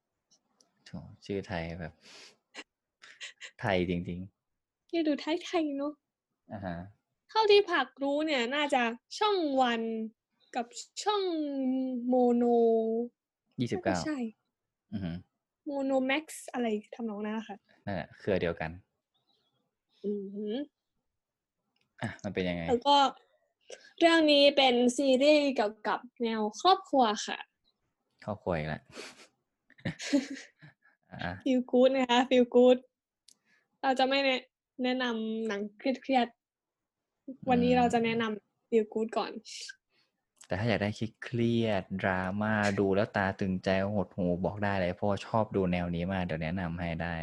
โถชื่อไทยแบบ ไทยจริงที่ดูไทยไทยๆเนาะๆอ่าฮะเท่าที่ผักรู้เนี่ยน่าจะช่องวันกับช่องโมโนยี่สิบไม่เก้าใช่อือฮึโมโนแม็กซ์อะไรทำนองนั้นนะคะ นั่นแหละเครือเดียวกัน อือหืออะมันเป็นยังไง แล้วก็ เรื่องนี้เป็นซีรีส์เกี่ยวกับแนวครอบครัวค่ะ ครอบครัวอีกแล้วอะฟีลกู๊ดนะคะฟีลกู๊ดเราจะไม่แนะแนะนำหนังเครียดๆวันนี้เราจะแนะนำฟีลกู๊ดก่อน แต่ถ้าอยากได้คิดเครียดดราม่าดูแล้วตาตึงใจหดหูบอกได้เลยเพราะว่าชอบดูแนวนี้มากเดี๋ยวแนะนำให้ได้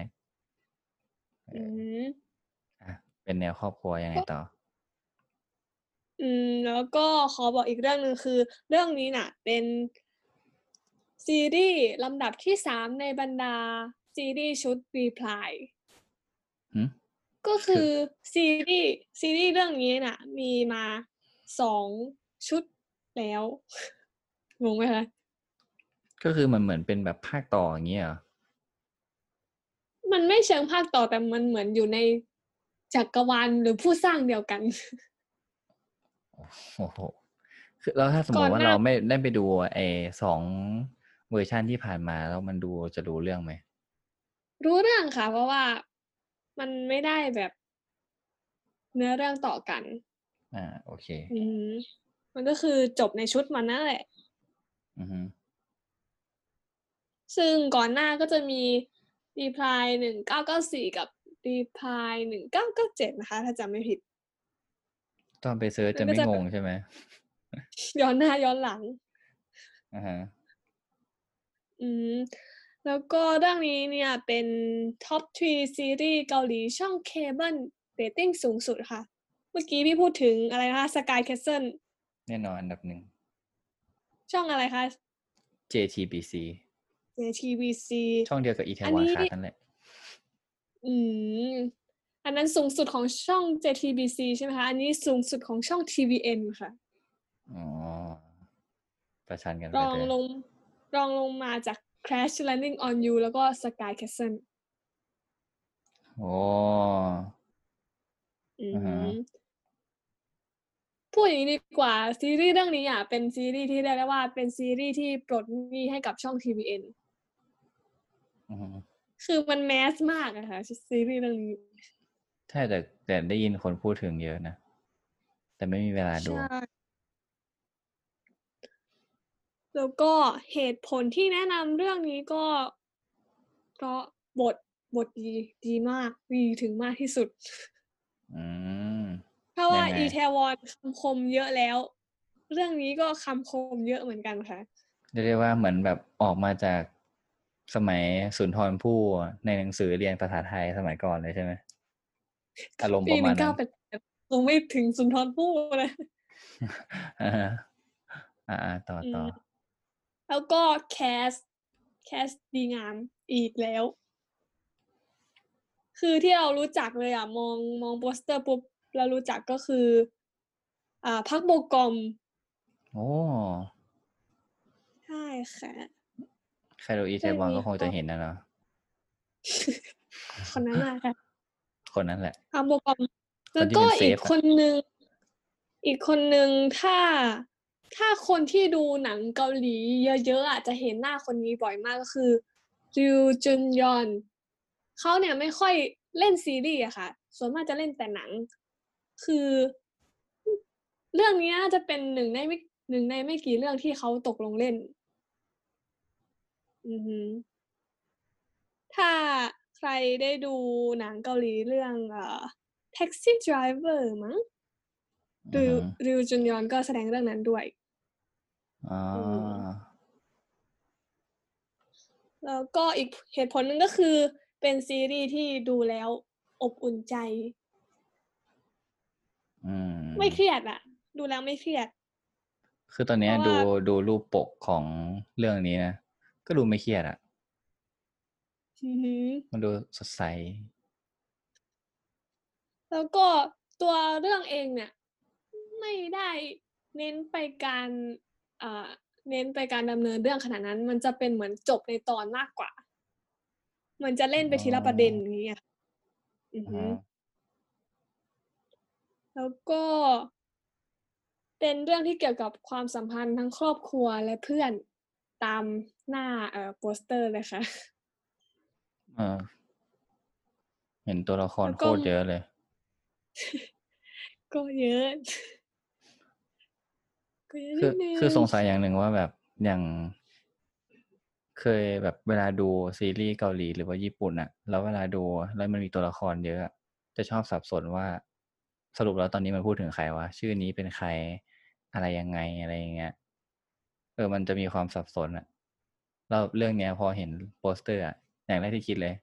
อืมอะเป็นแนวครอบครัวยังไงต่อ อืม แล้วก็ขอบอกอีกเรื่องหนึ่งคือ เรื่องนี้น่ะ เป็นซีรีส์ลำดับที่สามในบรรดาซีรีส์ชุด Reply หึก็คือซีรีส์ซีรีส์เรื่องนี้น่ะ มีมาสองชุดแล้วงงไหมคะก็คือมันเหมือนเป็นแบบภาคต่ออย่างเงี้ยเหรอ มันไม่เชิงภาคต่อแต่มันเหมือนอยู่ในจักรวาลหรือผู้สร้างเดียวกันโอ้โหคือแล้วถ้าสมมก่อนติว่าหน้าเราไม่ได้ไปดูไอ้สองเวอร์ชันที่ผ่านมาแล้วมันดูจะรู้เรื่องไหม รู้เรื่องค่ะ เพราะว่ามันไม่ได้แบบเนื้อเรื่องต่อกัน อ่า โอเค อืมมันก็คือจบในชุดมันนั่นแหละ อือฮึซึ่งก่อนหน้าก็จะมี Reply หนึ่งเก้าเก้าสี่กับ Reply หนึ่งเก้าเก้าเจ็ดนะคะ ถ้าจำไม่ผิด ตอนไป search มันก็จะงงใช่ไหมย้อนหน้าย้อนหลังอ่าฮะอืมแล้วก็เรื่องนี้เนี่ยเป็น top three ซีรีส์เกาหลีช่องเคเบิลเรตติ้งสูงสุดค่ะ เมื่อกี้พี่พูดถึงอะไรนะคะ SKY Castleแน่นอนอันดับหนึ่ง ช่องอะไรคะ JTBC JTBC ช่องเดียวกับอีเทอันวอนนี้คานั่นแหละอืมอันนั้นสูงสุดของช่อง JTBC ใช่ไหมคะ อันนี้สูงสุดของช่อง TVN ค่ะ อ๋อ ประชันกันไปรองเลยลงรองลงมาจาก Crash Landing on You แล้วก็ Sky Castle โอ้อือ่าฮะมพูดอย่างนี้ดีกว่า ซีรีส์เรื่องนี้อะเป็นซีรีส์ที่เรียกได้ว่าเป็นซีรีส์ที่ปลดหนี้ให้กับช่อง TVN อือฮึ คือมันแมสมากอะค่ะซีรีส์เรื่องนี้ใช่แต่แต่ได้ยินคนพูดถึงเยอะนะ แต่ไม่มีเวลาดูใช่แล้วก็เหตุผลที่แนะนำเรื่องนี้ก็ เพราะบทบทดีดีมากดีถึงมากที่สุดอืมเพราะว่ายังไงอีเทวอนคำคมเยอะแล้ว เรื่องนี้ก็คำคมเยอะเหมือนกันค่ะเรียกได้ว่าเหมือนแบบออกมาจาก สมัยสุนทรภู่ในหนังสือเรียนภาษาไทยสมัยก่อนเลยใช่ไหมอารมณ์ปปีระหมานึ่ณงเก้านั้นเป็นลงไม่ถึงสุนทรภู่เลยอ่าฮะอ่าอ่าต่อต่ออืมแล้วก็แคส แคสดีงามอีกแล้ว คือที่เรารู้จักเลยอะ มองมองโปสเตอร์ปุ๊บเรารู้จักก็คือ อ่าพักโบกอม โอ้ ใช่ค่ะ ใครดูอิแทวอนก็คงจะเห็นนะเนาะคนนั้นอะค่ะคนนั้นแหละพักโบกอมคนที่แล้วก็เป็นเชฟอีกอะคนนึงอีกคนนึงถ้าถ้าคนที่ดูหนังเกาหลีเยอะๆอะจะเห็นหน้าคนนี้บ่อยมากก็คือริวจุนยอนเขาเนี่ยไม่ค่อยเล่นซีรีส์อะค่ะ ส่วนมากจะเล่นแต่หนัง คือ เรื่องนี้น่าจะเป็นหนึ่งในไม่หนึ่งในไม่กี่เรื่องที่เขาตกลงเล่น อือหือถ้าใครได้ดูหนังเกาหลีเรื่องเอ่อ Taxi Driver มั้งอืริอวฮึริวจุนยอนก็แสดงเรื่องนั้นด้วยอ่าอืมแล้วก็อีกเหตุผลหนึ่งก็คือเป็นซีรีส์ที่ดูแล้วอบอุ่นใจอืมไม่เครียดอะดูแล้วไม่เครียด คือตอนเนี้ยเพดูราะว่าดูรูปปกของเรื่องนี้นะ ก็ดูไม่เครียดอะอือหือ มันดูสดใส แล้วก็ตัวเรื่องเองเนี่ย ไม่ได้เน้นไปการเอ่อเน้นไปการดำเนินเรื่องขนาดนั้น มันจะเป็นเหมือนจบในตอนมากกว่า มันจะเล่นไปทีละประเด็นอย่างเงี้ยอืออ่าหือฮะแล้วก็เป็นเรื่องที่เกี่ยวกับความสัมพันธ์ทั้งครอบครัวและเพื่อน ตามหน้าเอ่อโปสเตอร์เลยค่ะเออเห็นตัวละครแล้วโคก็ตรเยอะเลย ก็เยอะก็เยอะคืนิอดนึงคือสงสัยอย่างหนึ่งว่าแบบอย่างเคยแบบเวลาดูซีรีส์เกาหลีหรือว่าญี่ปุ่นอะแล้วเวลาดูแล้วมันมีตัวละครเยอะอะจะชอบสับสนว่าสรุปแล้วตอนนี้มันพูดถึงใครวะชื่อนี้เป็นใครอะไรยังไงอะไรอย่างเงี้ยเออมันจะมีความสับสนอะแล้วเรื่องเนี้ยพอเห็นโปสเตอร์อะอย่างแรกที่คิดเลย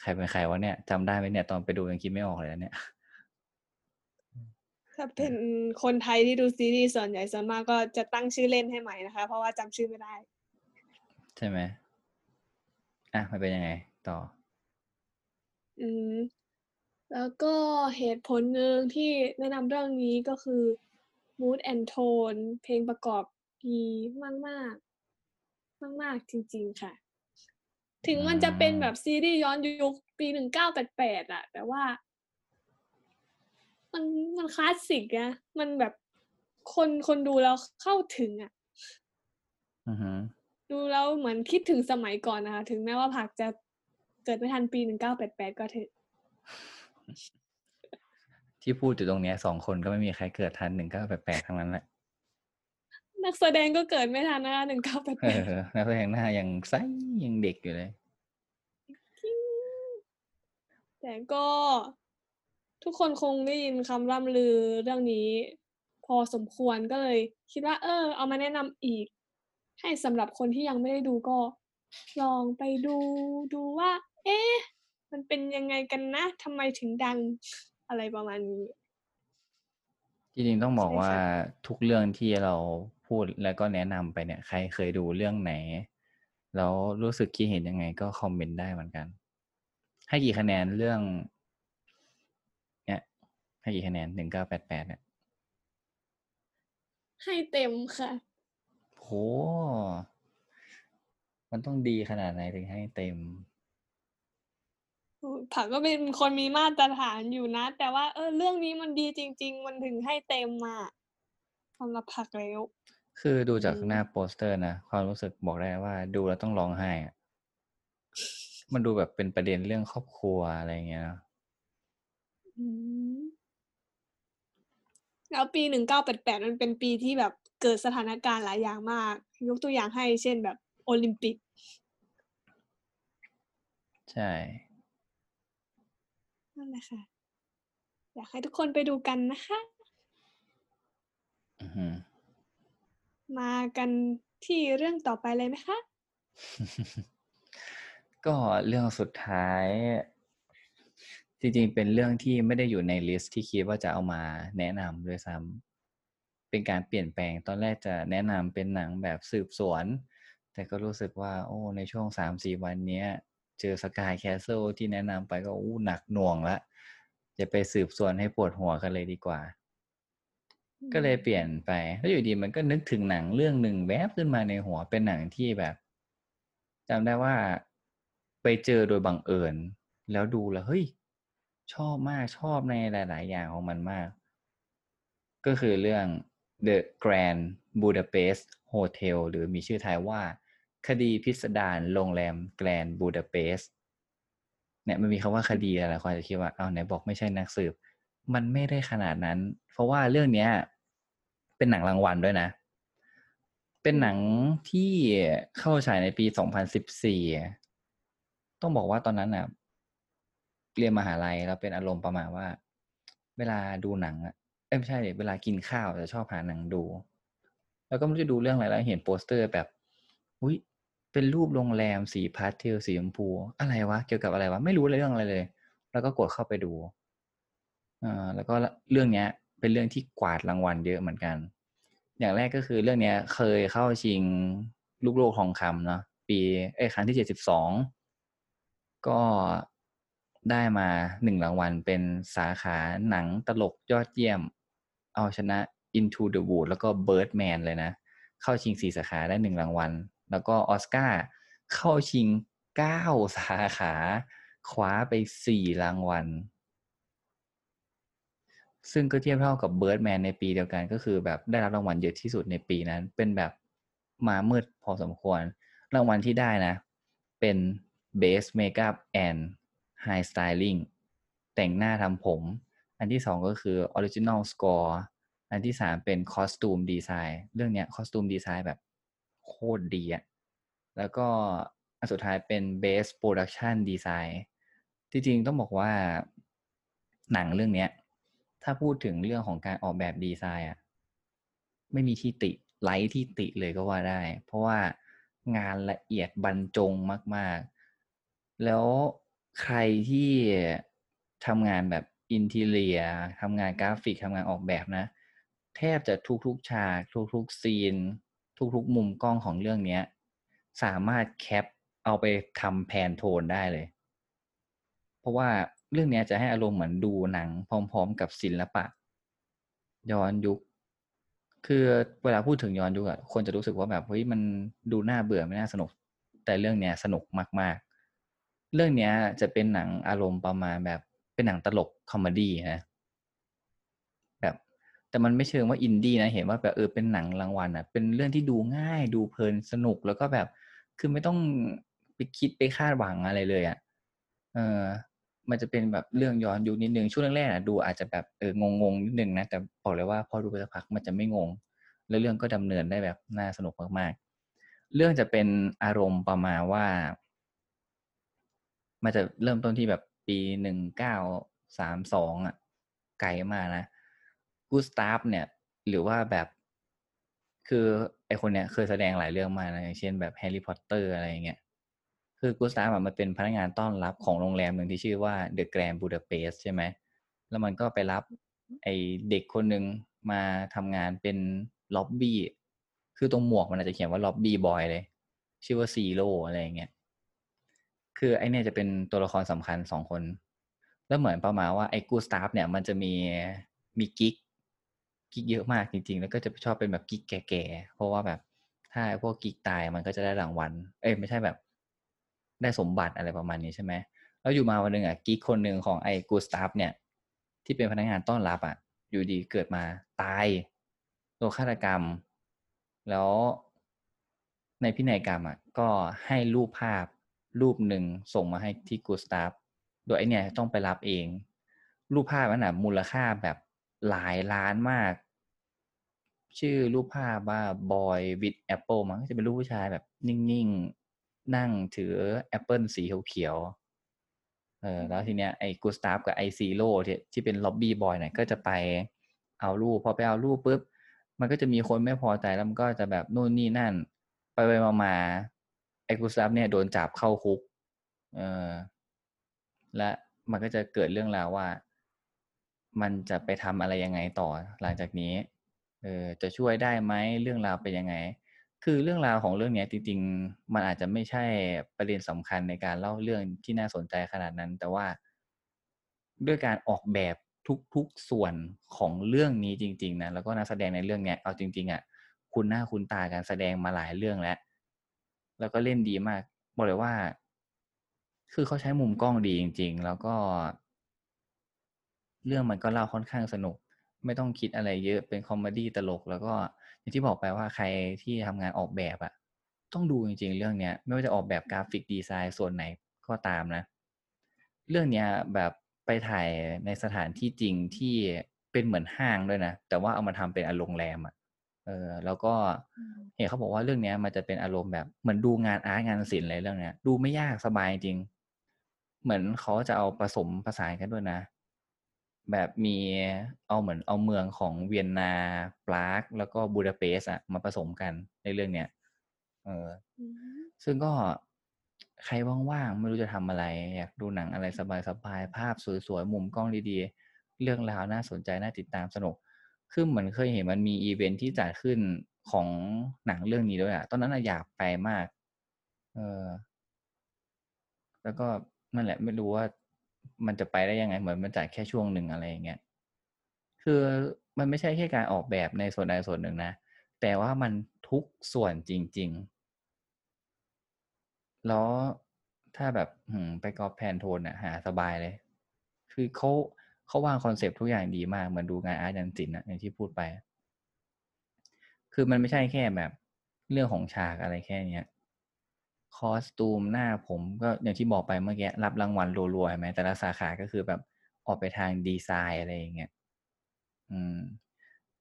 ใครเป็นใครวะเนี่ยจำได้ไหมเนี่ยตอนไปดูยังคิดไม่ออกเลยนะเนี่ย ถ้าเป็นคนไทยที่ดูซีรีส์ส่วนใหญ่ส่วนมากก็จะตั้งชื่อเล่นให้ใหม่นะคะ เพราะว่าจำชื่อไม่ได้ ใช่ไหมอะมันเป็นยังไง ต่อ อืมแล้วก็เหตุผลหนึ่งที่แนะนำเรื่องนี้ก็คือ mood and tone เพลงประกอบ ดีมากมากมากมากๆจริง ๆ ค่ะ ถึงมันจะเป็นแบบซีรีส์ย้อนยุคปีหนึ่งเก้าแปดแปดอะแต่ว่า มันมันคลาสสิกนะมันแบบคนคนดูแล้วเข้าถึงอะอือฮึดูแล้วเหมือนคิดถึงสมัยก่อนนะคะ ถึงแม้ว่าผักจะเกิดไม่ทันปีหนึ่งเก้าแปดแปดก็เถอะที่พูดอยู่ตรงเนี้ยสองคนก็ไม่มีใครเกิดทันหนึ่งเก้าแปดแปดทั้งนั้นแหละ นักแสดงก็เกิดไม่ทันนะคะหนึ่งเก้าแปดเอแปดอนักแสดงหน้ายังใสยังเด็กอยู่เลย แต่ก็ทุกคนคงได้ยินคำร่ำลือเรื่องนี้ พอสมควรก็เลย คิดว่า เออ เอามาแนะนำอีก ให้สำหรับคนที่ยังไม่ได้ดูก็ ลองไปดูดูว่า เอ๊ะมันเป็นยังไงกันนะทำไมถึงดังอะไรประมาณนี้จริงๆต้องบอกใช่ว่าค่ะทุกเรื่องที่เรา พูดแล้วก็แนะนำไปเนี่ยใครเคยดูเรื่องไหน แล้วรู้สึกคิดเห็นยังไงก็คอมเมนต์ได้เหมือนกัน ให้กี่คะแนนเรื่อง เนี่ยให้กี่คะแนนหนึ่งเก้าแปดแปดเนี่ยให้เต็มค่ะโหมันต้องดีขนาดไหนถึงให้เต็มผักก็เป็นคนมีมาตรฐานอยู่นะ แต่ว่าเออเรื่องนี้มันดีจริง ๆ มันถึงให้เต็มมาสำหรับผักแล้ว คือดูจากอืมหน้าโปสเตอร์นะความรู้สึกบอกได้ว่าดูแล้วต้องร้องไห้อะมันดูแบบเป็นประเด็นเรื่องครอบครัวอะไรอย่างเงี้ยเนอะอืมแล้วปีหนึ่งเก้าแปดแปดมันเป็นปีที่แบบเกิดสถานการณ์หลายอย่างมาก ยกตัวอย่างให้เช่นแบบโอลิมปิก ใช่นั่นแหละค่ะ อยากให้ทุกคนไปดูกันนะคะ อือหือ มากันที่เรื่องต่อไปเลยไหมคะ ก็เรื่องสุดท้าย จริงๆ เป็นเรื่องที่ไม่ได้อยู่ใน list ที่คิดว่าจะเอามาแนะนำด้วยซ้ำเป็นการเปลี่ยนแปลงตอนแรกจะแนะนำเป็นหนังแบบสืบสวน แต่ก็รู้สึกว่า โอ้ ในช่วงสามสี่วันเนี้ยเจอ SKY Castle ที่แนะนำไปก็อู้หนักหน่วงละจะไปสืบสวนให้ปวดหัวกันเลยดีกว่า ก็เลยเปลี่ยนไป แล้วอยู่ดีมันก็นึกถึงหนังเรื่องหนึ่งแวบขึ้นมาในหัวเป็นหนังที่แบบจำได้ว่าไปเจอโดยบังเอิญ แล้วดูแล้วเฮ้ย ชอบมากชอบในหลาย ๆ อย่างของมันมาก ก็คือเรื่อง The Grand Budapest Hotel หรือมีชื่อไทยว่า คดีพิสดารโรงแรมแกรนบูดาเปสต์เนี่ยมันมีคำว่าคดีอะไรคนจจะคิดว่าเอาไหนบอกไม่ใช่นักสืบ มันไม่ได้ขนาดนั้น เพราะว่าเรื่องเนี้ย เป็นหนังรางวัลด้วยนะ เป็นหนังที่เข้าฉายในปี 2014 ต้องบอกว่าตอนนั้นน่ะเรียนมหาลัยแล้วเป็นอารมณ์ประมาณว่า เวลาดูหนังอะเอ้ไม่ใช่เวลากินข้าวจะชอบหาหนังดู แล้วก็ไม่รู้จะดูเรื่องอะไรแล้วเห็นโปสเตอร์แบบอุ้ยเป็นรูปโรงแรมสีพาสเทลสีชมพู อะไรวะ เกี่ยวกับอะไรวะ ไม่รู้เลยเรื่องอะไรเลย แล้วก็กดเข้าไปดูอ่าแล้วก็เรื่องเนี้ย เป็นเรื่องที่กวาดรางวัลเยอะเหมือนกัน อย่างแรกก็คือเรื่องเนี้ยเคยเข้าชิงลูกโลกทองคำเนาะปีเอ้ครั้งที่เจ็ดสิบสองก็ได้มาหนึ่งรางวัลเป็นสาขาหนังตลกยอดเยี่ยม เอาชนะ Into the Wood แล้วก็ Birdman เลยนะ เข้าชิงสี่สาขาได้หนึ่งรางวัล แล้วก็ออสการ์เข้าชิงเก้าสาขาคว้าไปสี่รางวัล ซึ่งก็เทียบเท่ากับ Birdman ในปีเดียวกันก็คือแบบได้รับรางวัลเยอะที่สุดในปีนั้น เป็นแบบมามืดพอสมควร รางวัลที่ได้นะ เป็น Best Makeup and High Styling แต่งหน้าทำผม อันที่สองก็คือ Original Score อันที่สามเป็น Costume Design เรื่องเนี้ย Costume Design แบบโคตรดีอะแล้วก็อันสุดท้ายเป็น Best Production Design จริงๆต้องบอกว่าหนังเรื่องเนี้ย ถ้าพูดถึงเรื่องของการออกแบบดีไซน์อะไม่มีที่ติไร้ที่ติเลยก็ว่าได้ เพราะว่างานละเอียดบรรจงมาก ๆ แล้วใครที่ทำงานแบบ interior ทำงานกราฟิกทำงานออกแบบนะ แทบจะทุกๆฉาก ทุกๆ scene ทุกๆมุมกล้องของเรื่องนี้สามารถ cap เอาไปทำ Pantone ได้เลย เพราะว่า เรื่องนี้จะให้อารมณ์เหมือนดูหนังพร้อม ๆ กับศิลปะ ย้อนยุค คือเวลาพูดถึงย้อนยุคอะคนจะรู้สึกว่าแบบเฮ้ยมันดูน่าเบื่อไม่น่าสนุก แต่เรื่องเนี้ยสนุกมาก ๆ เรื่องเนี้ยจะเป็นหนังอารมณ์ประมาณแบบเป็นหนังตลก comedy นะแบบแต่มันไม่เชิงว่าอินดี้นะเห็นว่าแบบเออเป็นหนังรางวัลอะเป็นเรื่องที่ดูง่ายดูเพลินสนุกแล้วก็แบบคือไม่ต้องไปคิดไปคาดหวังอะไรเลยอะเออ มันจะเป็นแบบเรื่องย้อนยุคนิดนึงช่วงแรกๆนะดูอาจจะแบบเอองงๆนิดนึงนะแต่บอกเลยว่าพอดูไปสักพักมันจะไม่งง แล้วเรื่องก็ดำเนินได้แบบน่าสนุกมากๆ เรื่องจะเป็นอารมณ์ประมาณว่า มันจะเริ่มต้นที่แบบปีหนึ่งเก้าสามสองอะไกลมากนะกูสตาฟเนี่ย หรือว่าแบบคือไอคนเนี้ยเคยแสดงหลายเรื่องมานะอย่างเช่นแบบ Harry Potter อะไรอย่างเงี้ย คือกูสตาฟมันเป็นพนักงานต้อนรับของโรงแรมหนึ่งที่ชื่อว่า The Grand Budapest ใช่ไหม แล้วมันก็ไปรับไอเด็กคนหนึ่งมาทำงานเป็นล็อบบี้ คือตรงหมวกมันอาจจะเขียนว่า lobby boy เลย ชื่อว่า Zero อะไรอย่างเงี้ย คือไอเนี่ยจะเป็นตัวละครสำคัญสองคน แล้วเหมือนประมาณว่าไอกูสตาฟเนี่ยมันจะมีมีกิ๊กกิ๊กเยอะมากจริง ๆ แล้วก็จะชอบเป็นแบบกิ๊กแก่ๆ เพราะว่าแบบถ้าพวกกิ๊กตายมันก็จะได้รางวัล เอ้ยไม่ใช่แบบ ได้สมบัติอะไรประมาณนี้ใช่ไหมแล้วอยู่มาวันหนึ่งอะกิ๊กคนหนึ่งของไอ้กูสตาฟเนี่ย ที่เป็นพนักงานต้อนรับอะ อยู่ดีเกิดมาตายโดนฆาตกรรม แล้วในพินัยกรรมอะก็ให้รูปภาพรูปหนึ่งส่งมาให้ที่กูสตาฟโดยไอเนี่ยต้องไปรับเอง รูปภาพนั้นอะนะมูลค่าแบบหลายล้านมาก ชื่อรูปภาพว่า Boy with Apple มั้งจะเป็นรูปผู้ชายแบบนิ่ง นั่งถือแอปเปิลสีเขียวๆเออแล้วทีเนี้ยไอ้กูสตาฟกับไอซีโร่ที่ที่เป็น lobby boy เนี่ยก็จะไปเอารูปพอไปเอารูปปุ๊บมันก็จะมีคนไม่พอใจแล้วมันก็จะแบบนู่นนี่นั่น ไปไปมามาไอ้กูสตาฟเนี่ยโดนจับเข้าคุกเออและมันก็จะเกิดเรื่องราวว่า มันจะไปทำอะไรยังไงต่อหลังจากนี้เออจะช่วยได้ไหมเรื่องราวเป็นยังไง คือเรื่องราวของเรื่องนี้จริง ๆ มันอาจจะไม่ใช่ประเด็นสำคัญในการเล่าเรื่องที่น่าสนใจขนาดนั้น แต่ว่าด้วยการออกแบบทุกๆส่วนของเรื่องนี้จริง ๆนะแล้วก็นักแสดงในเรื่องเนี้ยเอาจริง ๆอะคุ้นหน้าคุ้นตาการแสดงมาหลายเรื่องแล้ว แล้วก็เล่นดีมากบอกเลยว่า คือเขาใช้มุมกล้องดีจริง ๆ แล้วก็ เรื่องมันก็เล่าค่อนข้างสนุก ไม่ต้องคิดอะไรเยอะเป็น comedy ตลกแล้วก็ อย่างที่บอกไปว่าใครที่ทำงานออกแบบอะต้องดูจริงๆเรื่องเนี้ย ไม่ว่าจะออกแบบ graphic design ส่วนไหนก็ตามนะ เรื่องเนี้ยแบบไปถ่ายในสถานที่จริงที่เป็นเหมือนห้างด้วยนะ แต่ว่าเอามาทำเป็นอารมณ์แรมอะเออแล้วก็เห็นเขาบอกว่าเรื่องเนี้ยมันจะเป็นอารมณ์แบบเหมือนดูงานอาร์ตงานศิลป์อะไรเรื่องเนี้ย ดูไม่ยากสบายจริง เหมือนเขาจะเอาผสมผสานกันด้วยนะ แบบมีเอาเหมือนเอาเมืองของเวียนนาปราก แล้วก็บูดาเปสต์อะมาผสมกันในเรื่องเนี้ยเออ ซึ่งก็ใครว่างๆ ไม่รู้จะทำอะไร อยากดูหนังอะไรสบายๆ ภาพสวยๆ มุมกล้องดีๆ เรื่องราวน่าสนใจ น่าติดตามสนุก คือเหมือนเคยเห็นมันมีอีเวนท์ที่จัดขึ้นของหนังเรื่องนี้ด้วยอะตอนนั้นอะอยากไปมาก เออ แล้วก็นั่นแหละ ไม่รู้ว่า มันจะไปได้ยังไงเหมือนมันจัดแค่ช่วงหนึ่งอะไรอย่างเงี้ยคือมันไม่ใช่แค่การออกแบบในส่วนใดส่วนหนึ่งนะ แต่ว่ามันทุกส่วนจริง ๆ แล้วถ้าแบบไปก๊อบ Pantone อะหาสบายเลย คือเขาเขาวาง concept ทุกอย่างดีมากเหมือนดูงาน art งานศิลป์นะอย่างที่พูดไป คือมันไม่ใช่แค่แบบเรื่องของฉากอะไรแค่เนี้ย costume หน้าผมก็อย่างที่บอกไปเมื่อกี้รับรางวัลรัวๆใช่ไหมแต่ละสาขาก็คือแบบออกไปทางดีไซน์อะไรอย่างเงี้ยอืม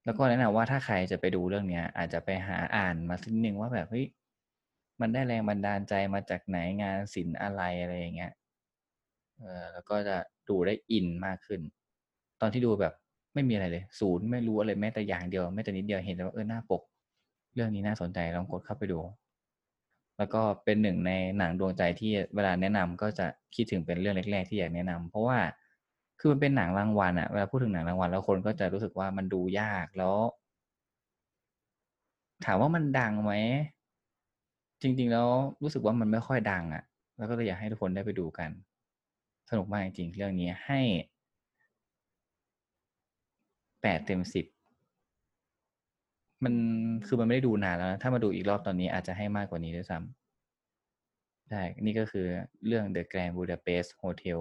แล้วก็แนะนำว่าถ้าใครจะไปดูเรื่องเนี้ย อาจจะไปหาอ่านมาสักนึงว่าแบบเฮ้ยมันได้แรงบันดาลใจมาจากไหนงานศิลป์อะไรอะไรอย่างเงี้ยเออแล้วก็จะดูได้อินมากขึ้น ตอนที่ดูแบบไม่มีอะไรเลย ศูนย์ไม่รู้อะไรแม้แต่อย่างเดียวแม้แต่นิดเดียวเห็นแต่ว่าเออหน้าปก เรื่องนี้น่าสนใจลองกดเข้าไปดู แล้วก็เป็นหนึ่งในหนังดวงใจที่เวลาแนะนำก็จะคิดถึงเป็นเรื่องแรกๆที่อยากแนะนำเพราะว่าคือมันเป็นหนังรางวัลอะเวลาพูดถึงหนังรางวัลแล้วคนก็จะรู้สึกว่ามันดูยากแล้ว ถามว่ามันดังไหมจริง ๆ แล้วรู้สึกว่ามันไม่ค่อยดังอะแล้วก็เลยอยากให้ทุกคนได้ไปดูกัน สนุกมากจริงเรื่องนี้ให้แปดเต็มสิบ มันคือมันไม่ได้ดูนานแล้ว ถ้ามาดูอีกรอบตอนนี้อาจจะให้มากกว่านี้ด้วยซ้ำใช่นี่ก็คือเรื่อง The Grand Budapest Hotel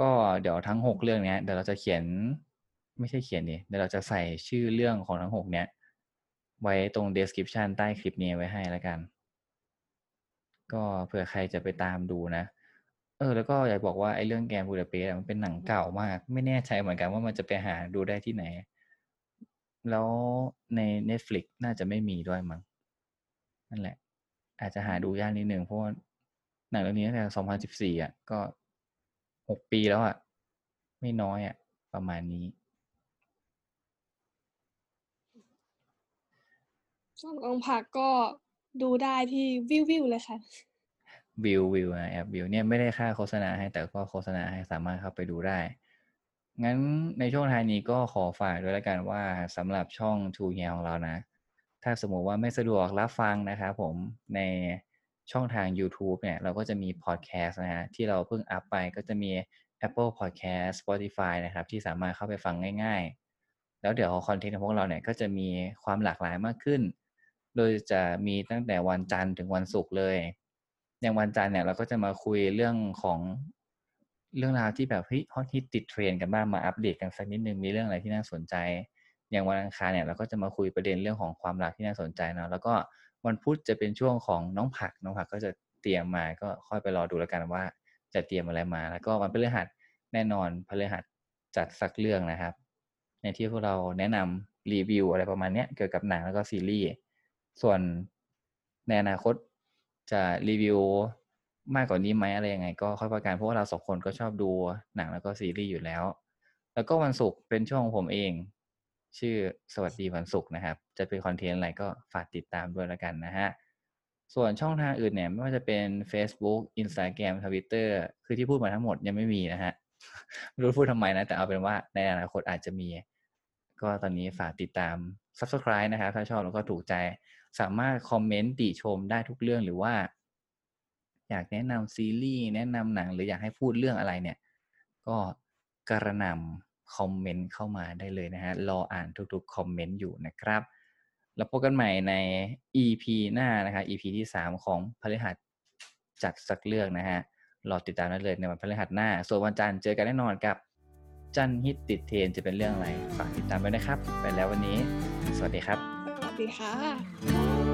ก็เดี๋ยวทั้งหกเรื่องเนี้ยเดี๋ยวเราจะเขียน ไม่ใช่เขียนดิเดี๋ยวเราจะใส่ชื่อเรื่องของทั้งหกเนี้ย ไว้ตรง description ใต้คลิปนี้ไว้ให้แล้วกัน ก็เผื่อใครจะไปตามดูนะ เออ แล้วก็อยากบอกว่าไอ้เรื่องแกมบูดาเปสต์มันเป็นหนังเก่ามาก ไม่แน่ใจเหมือนกันว่ามันจะไปหาดูได้ที่ไหน แล้วใน Netflix น่าจะไม่มีด้วยมั้งนั่นแหละ อาจจะหาดูยากนิดนึงเพราะว่าหนังเรื่องนี้ตั้งแต่2014อะ ก็หกปีแล้วอะ ไม่น้อยอะ ประมาณนี้ส่วนองค์ผักก็ดูได้ที่วิววิวเลยค่ะ วิววิวนะแอปวิวเนี่ยไม่ได้ค่าโฆษณาให้แต่ก็โฆษณาให้สามารถเข้าไปดูได้ งั้นในช่วงท้ายนี้ก็ขอฝากด้วยแล้วกันว่าสำหรับช่อง t ูเฮียของเรานะ ถ้าสมมติว่าไม่สะดวกรับฟังนะครับผมในช่องทาง YouTube เนี่ย เราก็จะมีพอดแคสต์นะฮะที่เราเพิ่งอัพไปก็จะมี Apple Podcast Spotify นะครับ ที่สามารถเข้าไปฟังง่ายๆ แล้วเดี๋ยว content ของพวกเราเนี่ย ก็จะมีความหลากหลายมากขึ้น โดยจะมีตั้งแต่วันจันทร์ถึงวันศุกร์เลย อย่างวันจันทร์เนี่ยเราก็จะมาคุยเรื่องของ เรื่องราวที่แบบเฮ้ยฮอตฮิตติดเทรนด์กันบ้างมาอัปเดตกันสักนิดนึงมีเรื่องอะไรที่น่าสนใจ อย่างวันอังคารเนี่ยเราก็จะมาคุยประเด็นเรื่องของความรักที่น่าสนใจเนาะแล้วก็วันพุธจะเป็นช่วงของน้องผักน้องผักก็จะเตรียมมาก็ค่อยไปรอดูแล้วกันว่า จะเตรียมอะไรมา แล้วก็วันพฤหัสแน่นอนพฤหัสจัดสักเรื่องนะครับ ในที่พวกเราแนะนำรีวิวอะไรประมาณเนี้ยเกี่ยวกับหนังแล้วก็ซีรีส์ส่วนในอนาคตจะรีวิว มากกว่านี้ไหมอะไรยังไง ก็ค่อยประกันเพราะว่าเราสองคนก็ชอบดูหนังแล้วก็ซีรีส์อยู่แล้ว แล้วก็วันศุกร์เป็นช่วงของผมเอง ชื่อสวัสดีวันศุกร์นะครับ จะเป็นคอนเทนต์อะไรก็ฝากติดตามด้วยแล้วกันนะฮะส่วนช่องทางอื่นเนี่ยไม่ว่าจะเป็น Facebook Instagram Twitter คือที่พูดมาทั้งหมดยังไม่มีนะฮะไม่รู้พูดทำไมนะ แต่เอาเป็นว่าในอนาคตอาจจะมี ก็ตอนนี้ฝากติดตาม Subscribe นะครับ ถ้าชอบแล้วก็ถูกใจ สามารถคอมเมนต์ติชมได้ทุกเรื่องหรือว่า อยากแนะนำซีรีส์แนะนำหนังหรืออยากให้พูดเรื่องอะไรเนี่ย ก็กระนำคอมเมนต์เข้ามาได้เลยนะฮะรออ่านทุกๆคอมเมนต์อยู่นะครับ แล้วพบกันใหม่ใน EP หน้านะครับ EP ที่ 3 ของพฤหัสจัดสักเรื่องนะฮะรอติดตามได้เลยในวันพฤหัสหน้า ส่วนวันจันทร์เจอกันแน่นอนกับ จันฮิตติดเทรนจะเป็นเรื่องอะไรฝากติดตามไว้นะครับ ไปแล้ววันนี้ สวัสดีครับ สวัสดีค่ะ